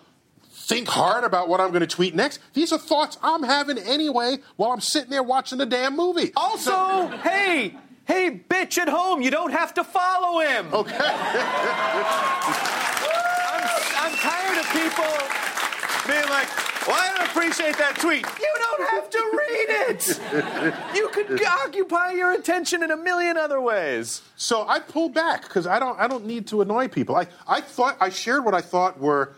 think hard about what I'm going to tweet next. These are thoughts I'm having anyway while I'm sitting there watching the damn movie. Also, hey, hey, bitch at home, you don't have to follow him. Okay. I'm, I'm tired of people being like, well, I don't appreciate that tweet. You don't have to read it. You could occupy your attention in a million other ways. So I pulled back because I don't I don't need to annoy people. I, I thought I shared what I thought were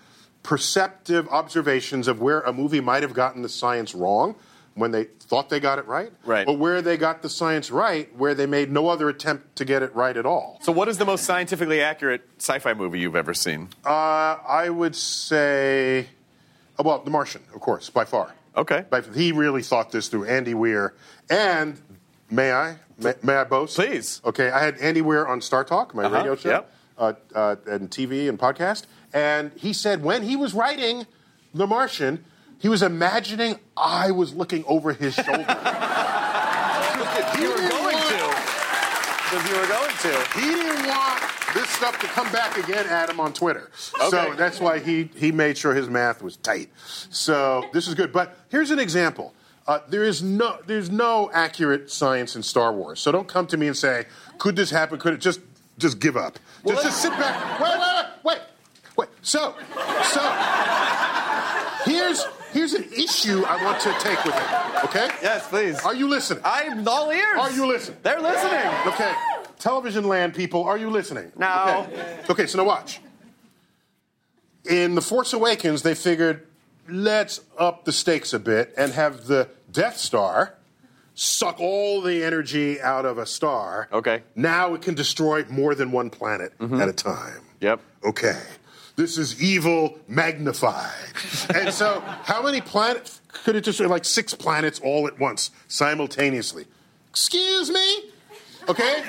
perceptive observations of where a movie might have gotten the science wrong when they thought they got it right. Right. Or where they got the science right where they made no other attempt to get it right at all. So, what is the most scientifically accurate sci fi movie you've ever seen? Uh, I would say uh, well, The Martian, of course, by far. Okay. By, he really thought this through. Andy Weir. And may I? May, may I boast? Please. Okay, I had Andy Weir on Star Talk, my Uh-huh, radio show, yep. uh, uh, and TV and podcast. And he said when he was writing The Martian, he was imagining I was looking over his <laughs> shoulder. You were going to. Because you were going to. He didn't want this stuff to come back again at him on Twitter. Okay. So that's why he, he made sure his math was tight. So this is good. But here's an example. Uh, there is no there's no accurate science in Star Wars. So don't come to me and say, could this happen? Could it just just give up? just, just sit back. Wait, wait, wait, wait. Wait. So so here's here's an issue I want to take with it. Okay? Yes, please. Are you listening? I'm all ears. Are you listening? They're listening. Okay. Television land people, are you listening? No. Okay, okay so now watch. In The Force Awakens, they figured, let's up the stakes a bit and have the Death Star suck all the energy out of a star. Okay. Now it can destroy more than one planet mm-hmm. at a time. Yep. Okay. This is evil magnified. and so, how many planets could it destroy? Like six planets all at once, simultaneously. Excuse me? Okay?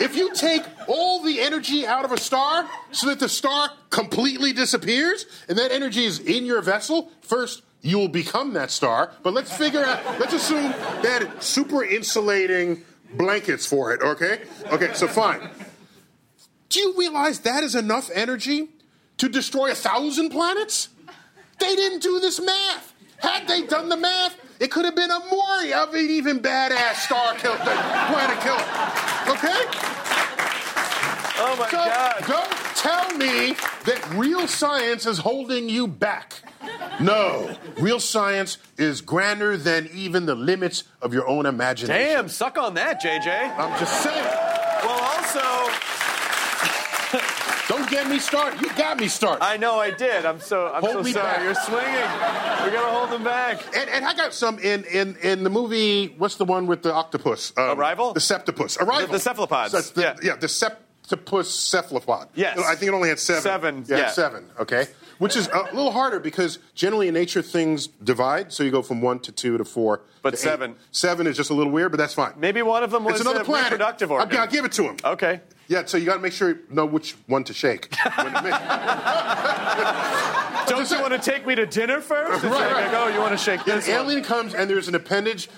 If you take all the energy out of a star so that the star completely disappears, and that energy is in your vessel, first, you will become that star. But let's figure out, let's assume that super insulating blankets for it, okay? Okay, so fine. Do you realize that is enough energy to destroy a thousand planets? They didn't do this math. Had they done the math, it could have been a more of an even badass star kill, planet killer. Okay? Oh my So God. don't tell me that real science is holding you back. No, real science is grander than even the limits of your own imagination. Damn, suck on that, JJ. I'm just saying. Well, also, Don't get me started. You got me started. I know I did. I'm so I'm Hold so me sorry. back. You're swinging. We gotta hold them back. And, and I got some in, in, in the movie. What's the one with the octopus? Um, Arrival? The septopus. Arrival. The- the cephalopods. So the- Yeah. yeah, the septopus cephalopod. Yes. I think it only had seven. Seven, Yeah, yeah. seven. Okay. Which is a little harder because generally in nature things divide, so you go from one to two to four. But to eight. seven. Seven is just a little weird, but that's fine. Maybe one of them was it's another a planet. reproductive I'll, organ. I'll give it to him. Okay. Yeah, so you got to make sure you know which one to shake. <laughs> When to make- Don't you want to take me to dinner first? It's Right, like, right. oh, you want to shake An this one. alien comes and there's an appendage.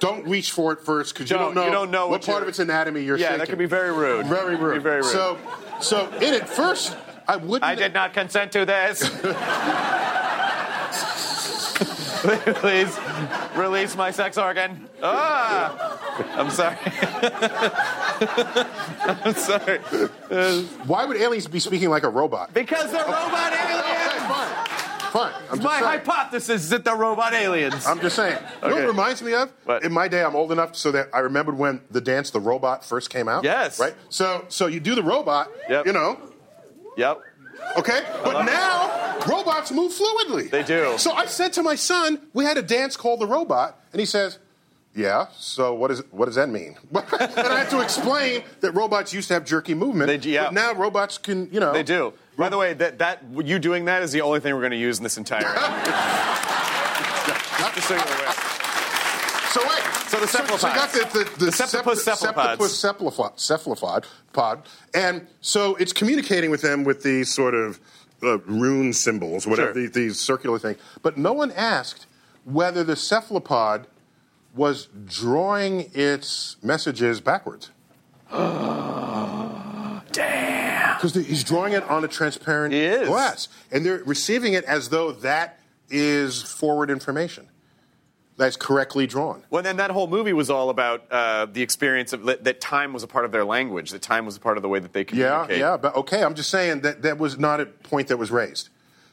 Don't reach for it first because you Don't- know, you don't know what, what part of its anatomy you're Yeah, shaking. that could be very rude. Very rude. Very rude. So, so in it first, I wouldn't. I did not consent to this. <laughs> Please release my sex organ. Ah! I'm sorry. <laughs> I'm sorry. Why would aliens be speaking like a robot? Because they're robot aliens. fine, fine. I'm just My saying. hypothesis is that they're robot aliens. I'm just saying. You know what Okay. it reminds me of? What? In my day, I'm old enough so that I remembered when the dance "The Robot" first came out. Yes. Right. So, so you do the robot. Yep. You know, Yep. Okay? But now, robots move fluidly. They do. So I said to my son, we had a dance called The Robot, and he says, yeah, so what, is, what does that mean? <laughs> and I had to explain that robots used to have jerky movement. They- yeah. But now robots can, you know. They do. By the way, that, that you doing that is the only thing we're going to use in this entire. <laughs> <laughs> Just so you're aware. So wait. So the So, you got the, the, the, The cephalopods. cephalopod, cephalopod pod, and so it's communicating with them with these sort of uh, rune symbols, whatever Sure. these, these circular things. But no one asked whether the cephalopod was drawing its messages backwards. <gasps> Damn. Because he's drawing it on a transparent glass, and they're receiving it as though that is forward information that's correctly drawn. Well, then that whole movie was all about uh, the experience of that time was a part of their language. That time was a part of the way that they communicate. yeah, yeah, but okay, I'm just saying that that was not a point that was raised.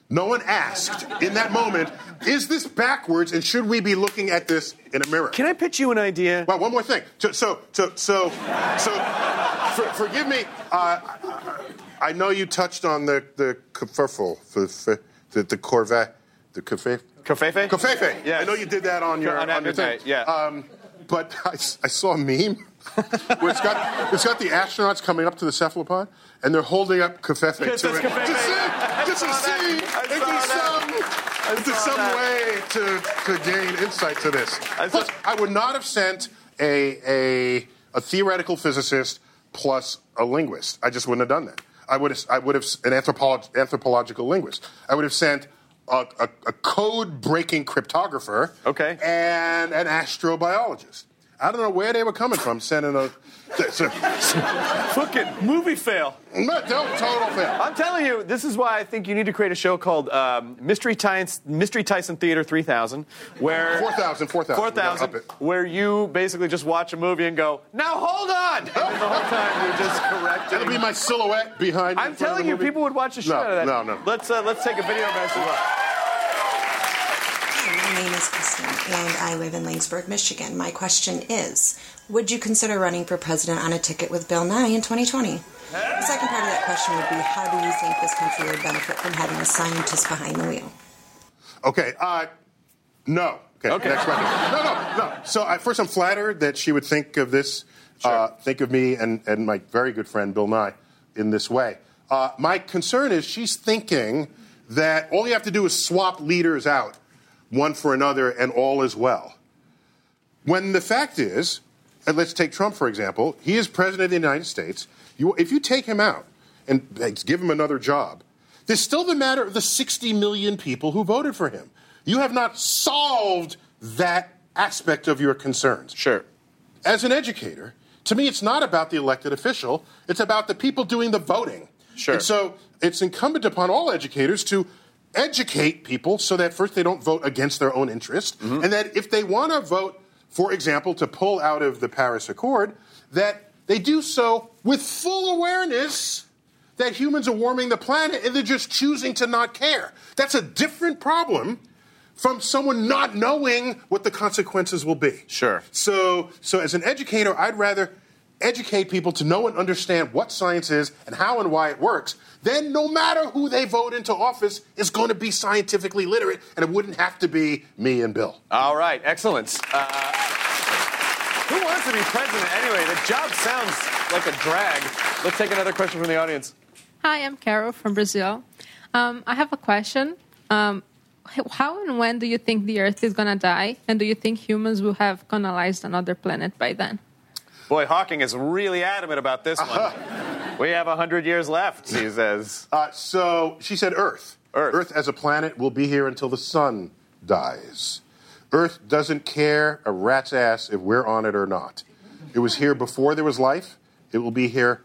No one asked in that moment, is this backwards and should we be looking at this in a mirror? Can I pitch you an idea? Well, one more thing. So, so, so, so, so for, forgive me. Uh, I know you touched on the the kerfuffle, the the, the Corvette, the Covfefe. Covfefe? Covfefe. Yeah. I know you did that on your On on, your thing. Yeah. Um, but I saw a meme where it's got it's got the astronauts coming up to the cephalopod and they're holding up Covfefe to it to see, I just to see I if there's some, if there's some that. way to, to gain insight to this. I Plus, I would not have sent a, a, a theoretical physicist plus a linguist. I just wouldn't have done that. I would have, I would have an anthropolog- anthropological linguist. I would have sent a, a, a code breaking cryptographer Okay. and an astrobiologist. I don't know where they were coming from sending a. <laughs> Fucking movie fail. No, don't total fail. I'm telling you, this is why I think you need to create a show called um, Mystery, Tyson, Mystery Tyson Theater 3000, where 4,000, 4,000. We 4,000, where you basically just watch a movie and go, now hold on, <laughs> the whole time you're just correcting. That'll be my silhouette behind. I'm in front of telling you, people would watch the shit No, out of that. no, no. Let's uh, let's take a video of message. My name is Kristen, and I live in Lanesburg, Michigan. My question is Would you consider running for president on a ticket with Bill Nye in 2020? The second part of that question would be How do you think this country would benefit from having a scientist behind the wheel? Okay. Uh, no. Okay. Okay. Next question. No, no, no. So I, first, I'm flattered that she would think of this, uh, think of me and, and my very good friend Bill Nye in this way. Uh, my concern is she's thinking that all you have to do is swap leaders out, one for another, and all is well. When the fact is, and let's take Trump for example, he is president of the United States. You, if you take him out and give him another job, there's still the matter of the 60 million people who voted for him. You have not solved that aspect of your concerns. Sure. As an educator, to me, it's not about the elected official, it's about the people doing the voting. Sure. And so it's incumbent upon all educators to educate people so that first they don't vote against their own interest, Mm-hmm. and that if they want to vote, for example, to pull out of the Paris Accord, that they do so with full awareness that humans are warming the planet and they're just choosing to not care. That's a different problem from someone not knowing what the consequences will be. Sure. So, so as an educator, I'd rather educate people to know and understand what science is and how and why it works. Then, no matter who they vote into office, is going to be scientifically literate, and it wouldn't have to be me and Bill. All right, excellent. Uh, who wants to be president anyway? The job sounds like a drag. Let's take another question from the audience. Hi, I'm Carol from Brazil. Um, I have a question. Um, how and when do you think the Earth is going to die? And do you think humans will have colonized another planet by then? Boy, Hawking is really adamant about this one. we have 100 years left, he says. Uh, so she said Earth. Earth. Earth as a planet will be here until the sun dies. Earth doesn't care a rat's ass if we're on it or not. It was here before there was life. It will be here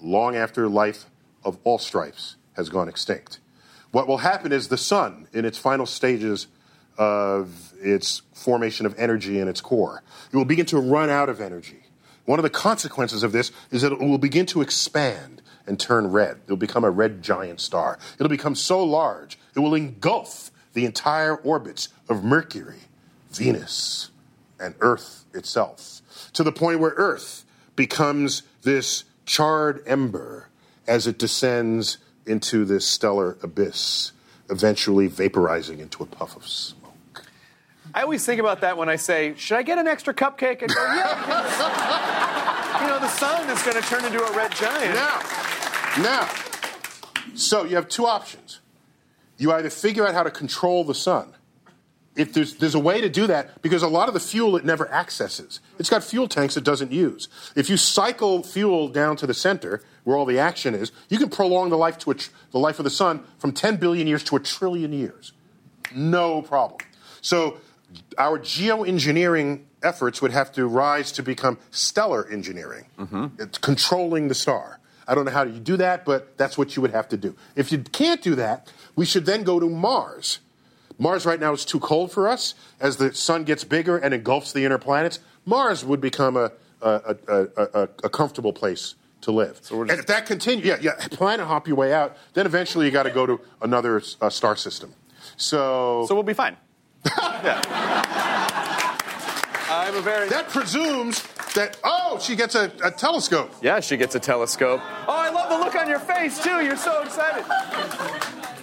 long after life of all stripes has gone extinct. What will happen is the sun, in its final stages of its formation of energy in its core, it will begin to run out of energy. One of the consequences of this is that it will begin to expand and turn red. It'll become a red giant star. It'll become so large, it will engulf the entire orbits of Mercury, Venus, and Earth itself, to the point where Earth becomes this charred ember as it descends into this stellar abyss, eventually vaporizing into a puff of smoke. I always think about that when I say, should I get an extra cupcake? And go, yeah, you know, the sun is going to turn into a red giant. Now, now, so you have two options. You either figure out how to control the sun. If there's, there's a way to do that, because a lot of the fuel it never accesses. It's got fuel tanks it doesn't use. If you cycle fuel down to the center, where all the action is, you can prolong the life to tr- the life of the sun from 10 billion years to a trillion years. No problem. So our geoengineering efforts would have to rise to become stellar engineering, It's controlling the star. I don't know how you do that, but that's what you would have to do. If you can't do that, we should then go to Mars. Mars right now is too cold for us. As the sun gets bigger and engulfs the inner planets, Mars would become a, a, a, a, a, comfortable place to live. and if that continues, yeah, yeah, planet hop your way out, then eventually you got to go to another uh, star system. So, So we'll be fine. I'm a very. that presumes that, oh, she gets a, a telescope. Yeah, she gets a telescope. Oh, I love the look on your face too. You're so excited.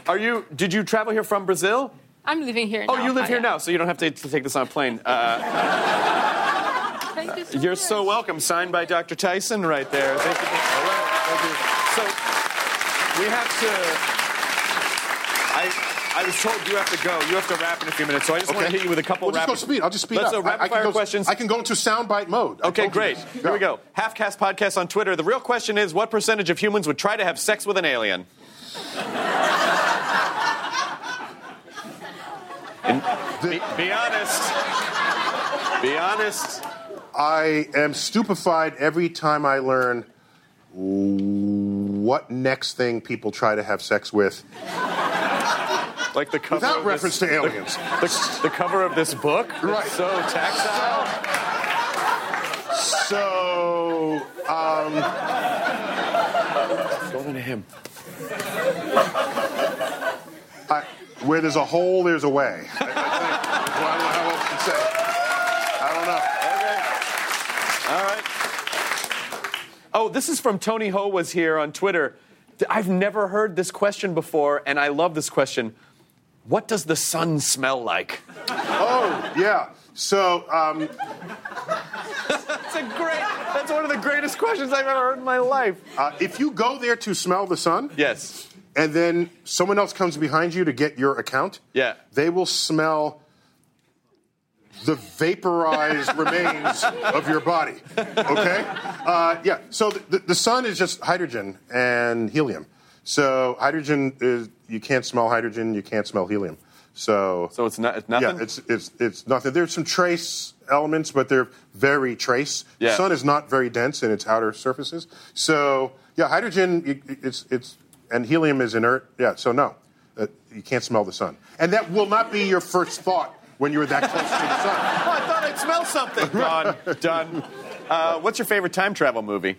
Are you? Did you travel here from Brazil? I'm living here Oh, you live here now, so you don't have to, to take this on a plane. Uh, Thank you so you're much. so welcome. Signed by Dr. Tyson right there. Thank you. Thank you. So we have to. I, I was told you have to go. You have to wrap in a few minutes, so I just want to hit you with a couple We'll just rapid. go speed. I'll just speed Let's up. rapid I, I fire go, questions. I can go into soundbite mode. Okay, great. Here we go. Halfcast podcast on Twitter. The real question is, what percentage of humans would try to have sex with an alien? <laughs> Be, be honest. Be honest. I am stupefied every time I learn what next thing people try to have sex with Like the cover without of reference this, to aliens. The, the cover of this book. It's Right. So tactile. So, um, Go into him. I, where there's a hole, there's a way. I, I think. Well, I don't know how else to say. it. I don't know. All right. Oh, this is from Tony Ho was here on Twitter. I've never heard this question before, and I love this question. What does the sun smell like? Oh, yeah. So, um, That's a great. That's one of the greatest questions I've ever heard in my life. uh, if you go there to smell the sun, Yes. and then someone else comes behind you to get your account, Yeah. they will smell the vaporized <laughs> remains of your body. Okay? Uh, yeah. So the, the, the sun is just hydrogen and helium. So hydrogen is you can't smell hydrogen, you can't smell helium. So So it's not. It's nothing. yeah, it's it's it's nothing. There's some trace elements, but they're very trace. Yeah. The sun is not very dense in its outer surfaces. So yeah, hydrogen it- it's it's and helium is inert. Yeah, so no, uh, you can't smell the sun, and that will not be your first thought when you're that close to the sun. <laughs> Oh, I thought I'd smell something. <laughs> Done. Done. Uh, what's your favorite time travel movie?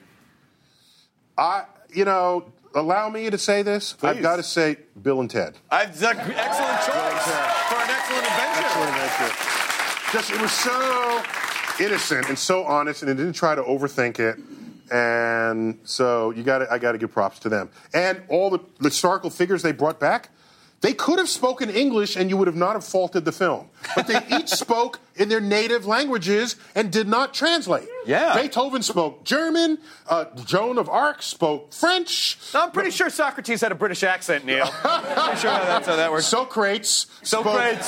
I you know allow me to say this. I've got to say Bill and Ted. I've, excellent choice for an excellent adventure. Excellent adventure. Just it was so innocent and so honest, and it didn't try to overthink it. And so you got to I got to give props to them. And all the, the historical figures they brought back, they could have spoken English, and you would have not have faulted the film. But they <laughs> each spoke in their native languages and did not translate. Yeah. Beethoven spoke German. Uh, Joan of Arc spoke French. I'm pretty sure Socrates had a British accent, Neil. I'm pretty sure that's how that works. Socrates. So spoke-.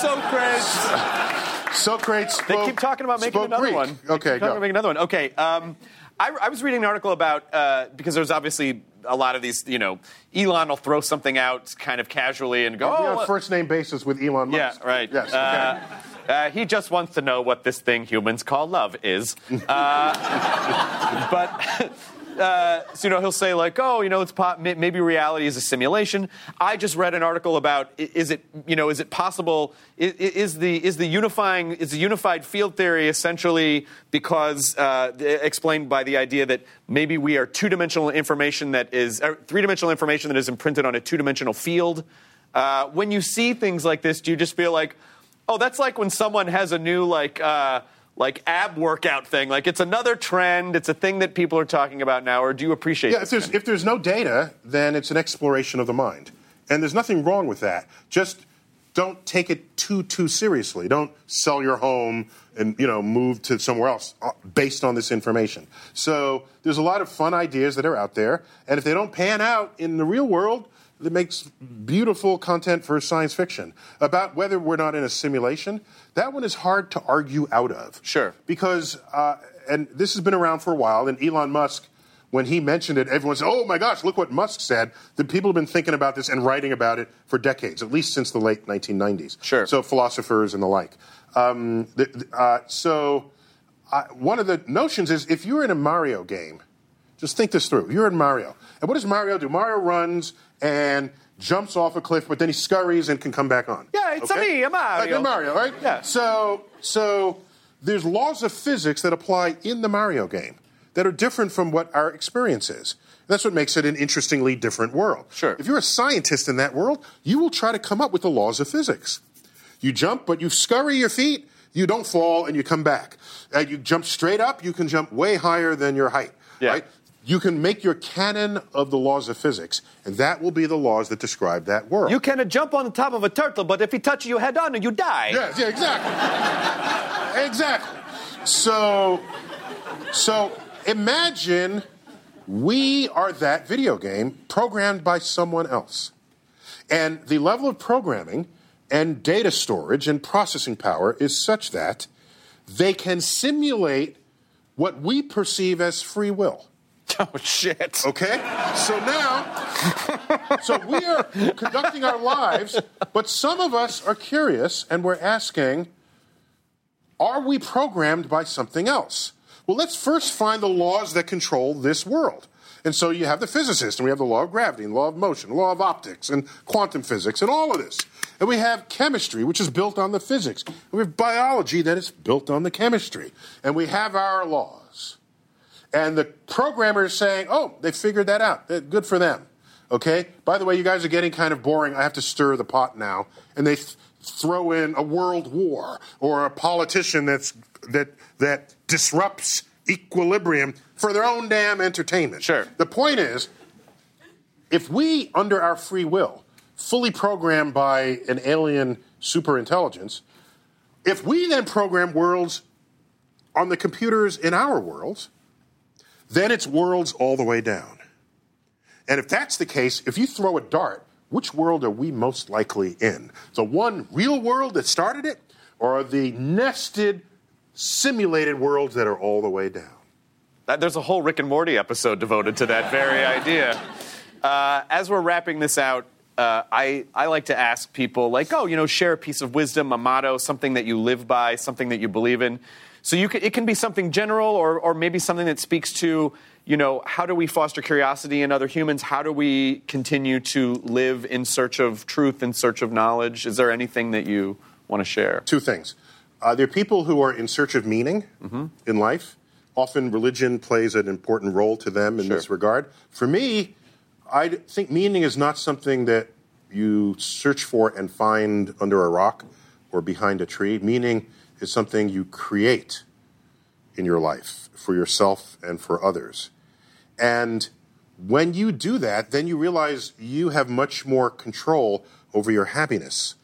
Socrates spoke. They keep talking about making another Greek. one. They Okay, keep talking go. about making another one. Okay. Um, I, I was reading an article about uh, because there's obviously a lot of these. You know, Elon will throw something out kind of casually and go, we "Oh, on first name basis with Elon yeah, right." Yes. Uh, uh, he just wants to know what this thing humans call love is. Uh, <laughs> but. Uh, so you know he'll say like, oh, you know, it's po- may- maybe reality is a simulation. I just read an article about is it you know is it possible is the is the unifying is the unified field theory essentially because uh, explained by the idea that maybe we are two dimensional information that is three dimensional information that is imprinted on a two dimensional field. Uh, when you see things like this, do you just feel like, oh, that's like when someone has a new like. Like ab workout thing? Like it's another trend. It's a thing that people are talking about now. Or do you appreciate? Yeah, if there's, if there's no data, then it's an exploration of the mind. And there's nothing wrong with that. Just don't take it too, too seriously. Don't sell your home and, you know, move to somewhere else uh, based on this information. So there's a lot of fun ideas that are out there. And if they don't pan out in the real world, it makes beautiful content for science fiction. About whether we're not in a simulation, that one is hard to argue out of. Sure. Because, uh, and this has been around for a while, and Elon Musk when he mentioned it, everyone said, "Oh my gosh, look what Musk said." The people have been thinking about this and writing about it for decades, at least since the late 1990s. Sure. So philosophers and the like. Um, the, uh, so uh, one of the notions is if you're in a Mario game, just think this through. You're in Mario, and what does Mario do? Mario runs and jumps off a cliff, but then he scurries and can come back on. Yeah, it's a me, a Mario. Like Mario, right? Yeah. So, so there's laws of physics that apply in the Mario game that are different from what our experience is. That's what makes it an interestingly different world. Sure. If you're a scientist in that world, you will try to come up with the laws of physics. You jump, but you scurry your feet, you don't fall, and you come back. Uh, you jump straight up, you can jump way higher than your height. Yeah. Right? You can make your canon of the laws of physics, and that will be the laws that describe that world. You can jump on the top of a turtle, but if he touches you head on, you die. Yes, yeah, exactly. exactly. So, so imagine we are that video game programmed by someone else. And the level of programming and data storage and processing power is such that they can simulate what we perceive as free will. <laughs> Oh shit. Okay? So now so we are conducting our lives, but some of us are curious and we're asking are we programmed by something else? Well, let's first find the laws that control this world. And so you have the physicist, and we have the law of gravity, and law of motion, law of optics, and quantum physics, and all of this. And we have chemistry, which is built on the physics. And we have biology that is built on the chemistry. And we have our laws. And the programmer is saying, oh, they figured that out. Good for them. Okay? By the way, you guys are getting kind of boring. I have to stir the pot now. And they th- throw in a world war or a politician that's, that, that disrupts equilibrium for their own damn entertainment. Sure. The point is, if we, under our free will, fully programmed by an alien superintelligence, if we then program worlds on the computers in our worlds, then it's worlds all the way down. And if that's the case, if you throw a dart, which world are we most likely in? The one real world that started it, or the nested, simulated worlds that are all the way down? There's a whole Rick and Morty episode devoted to that very idea. Uh, as we're wrapping this out, uh, I, I like to ask people, like, oh, you know, share a piece of wisdom, a motto, something that you live by, something that you believe in. So you can, it can be something general or, or maybe something that speaks to, you know, how do we foster curiosity in other humans? How do we continue to live in search of truth, in search of knowledge? Is there anything that you want to share? Two things. Uh, there are people who are in search of meaning in life. Often religion plays an important role to them in Sure. this regard. For me, I think meaning is not something that you search for and find under a rock or behind a tree. Meaning is something you create in your life for yourself and for others. And when you do that, then you realize you have much more control over your happiness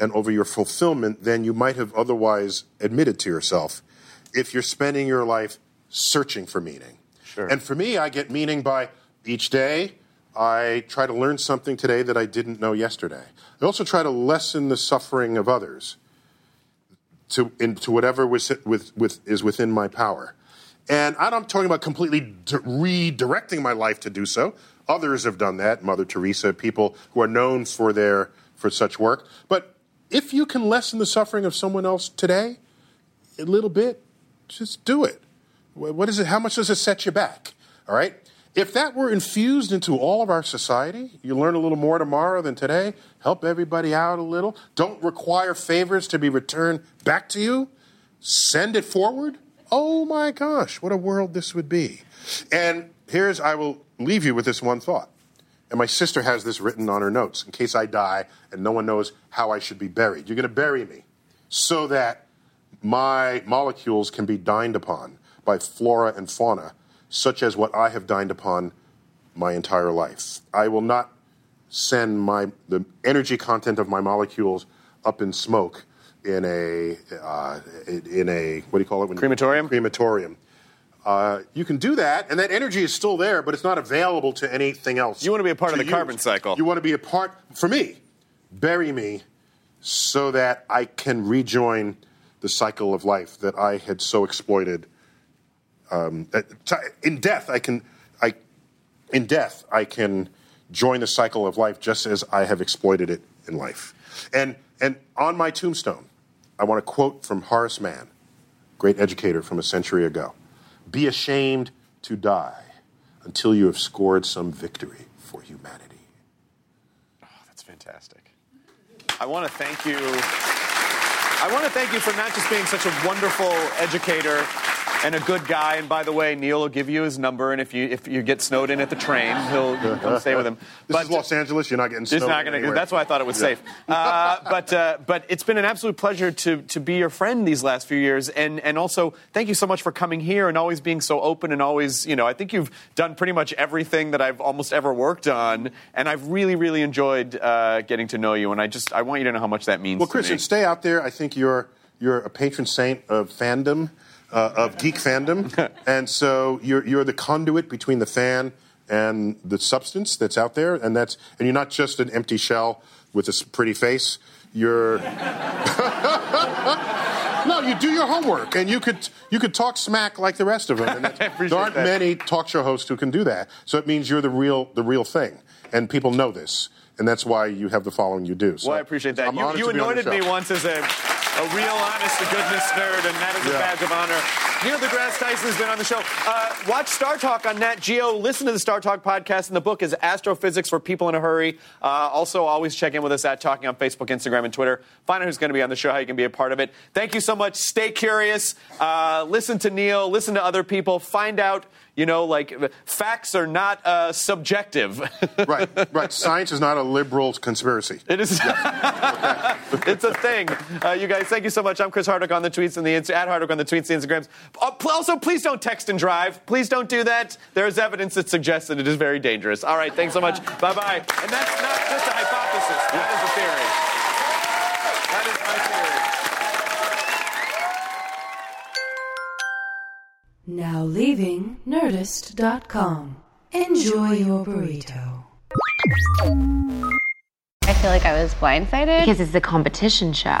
and over your fulfillment than you might have otherwise admitted to yourself if you're spending your life searching for meaning. Sure. And for me, I get meaning by each day. I try to learn something today that I didn't know yesterday. I also try to lessen the suffering of others to into whatever was with, with is within my power. And I'm talking about completely di- redirecting my life to do so. Others have done that, Mother Teresa, people who are known for their for such work. But if you can lessen the suffering of someone else today, a little bit, just do it. What is it? How much does it set you back? All right. If that were infused into all of our society, you learn a little more tomorrow than today. Help everybody out a little. Don't require favors to be returned back to you. Send it forward. Oh my gosh, what a world this would be. And here's, I will leave you with this one thought. And my sister has this written on her notes in case I die and no one knows how I should be buried. You're going to bury me so that my molecules can be dined upon by flora and fauna, such as what I have dined upon my entire life. I will not send my the energy content of my molecules up in smoke in a uh, in a what do you call it? When Crematorium. Crematorium. Uh, you can do that, and that energy is still there, but it's not available to anything else. You want to be a part of the carbon cycle. You want to be a part for me. Bury me so that I can rejoin the cycle of life that I had so exploited. Um, in death, I can, I, in death, I can join the cycle of life just as I have exploited it in life. And and on my tombstone, I want to quote from Horace Mann, great educator from a century ago: "Be ashamed to die until you have scored some victory for humanity." Oh, that's fantastic. I want to thank you. I want to thank you for not just being such a wonderful educator and a good guy. And by the way, Neil will give you his number, and if you if you get snowed in at the train, he'll you come stay with him. <laughs> This is Los Angeles. You're not getting It's snowed not going to. That's why I thought it was Yeah. safe. Uh, but uh, but it's been an absolute pleasure to to be your friend these last few years, and and also thank you so much for coming here and always being so open and always you know I think you've done pretty much everything that I've almost ever worked on, and I've really really enjoyed uh, getting to know you, and I just I want you to know how much that means. Well, Christian, stay out there. I think you're you're a patron saint of fandom, uh, of geek fandom, <laughs> and so you're you're the conduit between the fan and the substance that's out there, and that's and you're not just an empty shell with a pretty face. You're <laughs> no, you do your homework, and you could you could talk smack like the rest of them. <laughs> There aren't that. many talk show hosts who can do that. So it means you're the real the real thing, and people know this, and that's why you have the following you do. So Well, I appreciate that. I'm You, you to be on your anointed me once as a, a real honest to goodness nerd, and that is a badge of honor. Neil deGrasse Tyson has been on the show. Uh, watch Star Talk on Nat Geo. Listen to the Star Talk podcast, and the book is Astrophysics for People in a Hurry. Uh, also, always check in with us at Talking on Facebook, Instagram, and Twitter. Find out who's going to be on the show, how you can be a part of it. Thank you so much. Stay curious. Uh, listen to Neil. Listen to other people. Find out. You know, like facts are not uh, subjective. <laughs> right, right. Science is not a liberal conspiracy. It is. <laughs> it's a thing. Uh, you guys, thank you so much. I'm Chris Hardwick on the tweets and the Insta- at Hardwick on the tweets, the Instagrams. Oh, pl- also, please don't text and drive. Please don't do that. There is evidence that suggests that it is very dangerous. All right, thanks so much. bye bye. And that's not just a hypothesis. That is a theory. That is my theory. Now leaving Nerdist.com. Enjoy your burrito. I feel like I was blindsided because it's a competition show.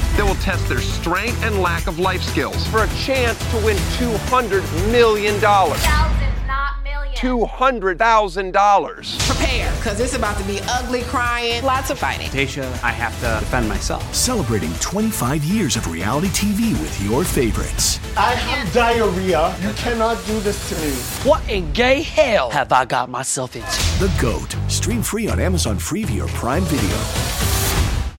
that will test their strength and lack of life skills for a chance to win $200 million. $200,000. Prepare, because it's about to be ugly crying, lots of fighting. Tasha, I have to defend myself. Celebrating 25 years of reality TV with your favorites. I have diarrhea. You cannot do this to me. What in gay hell have I got myself into? The GOAT. Stream free on Amazon Freevee or Prime Video.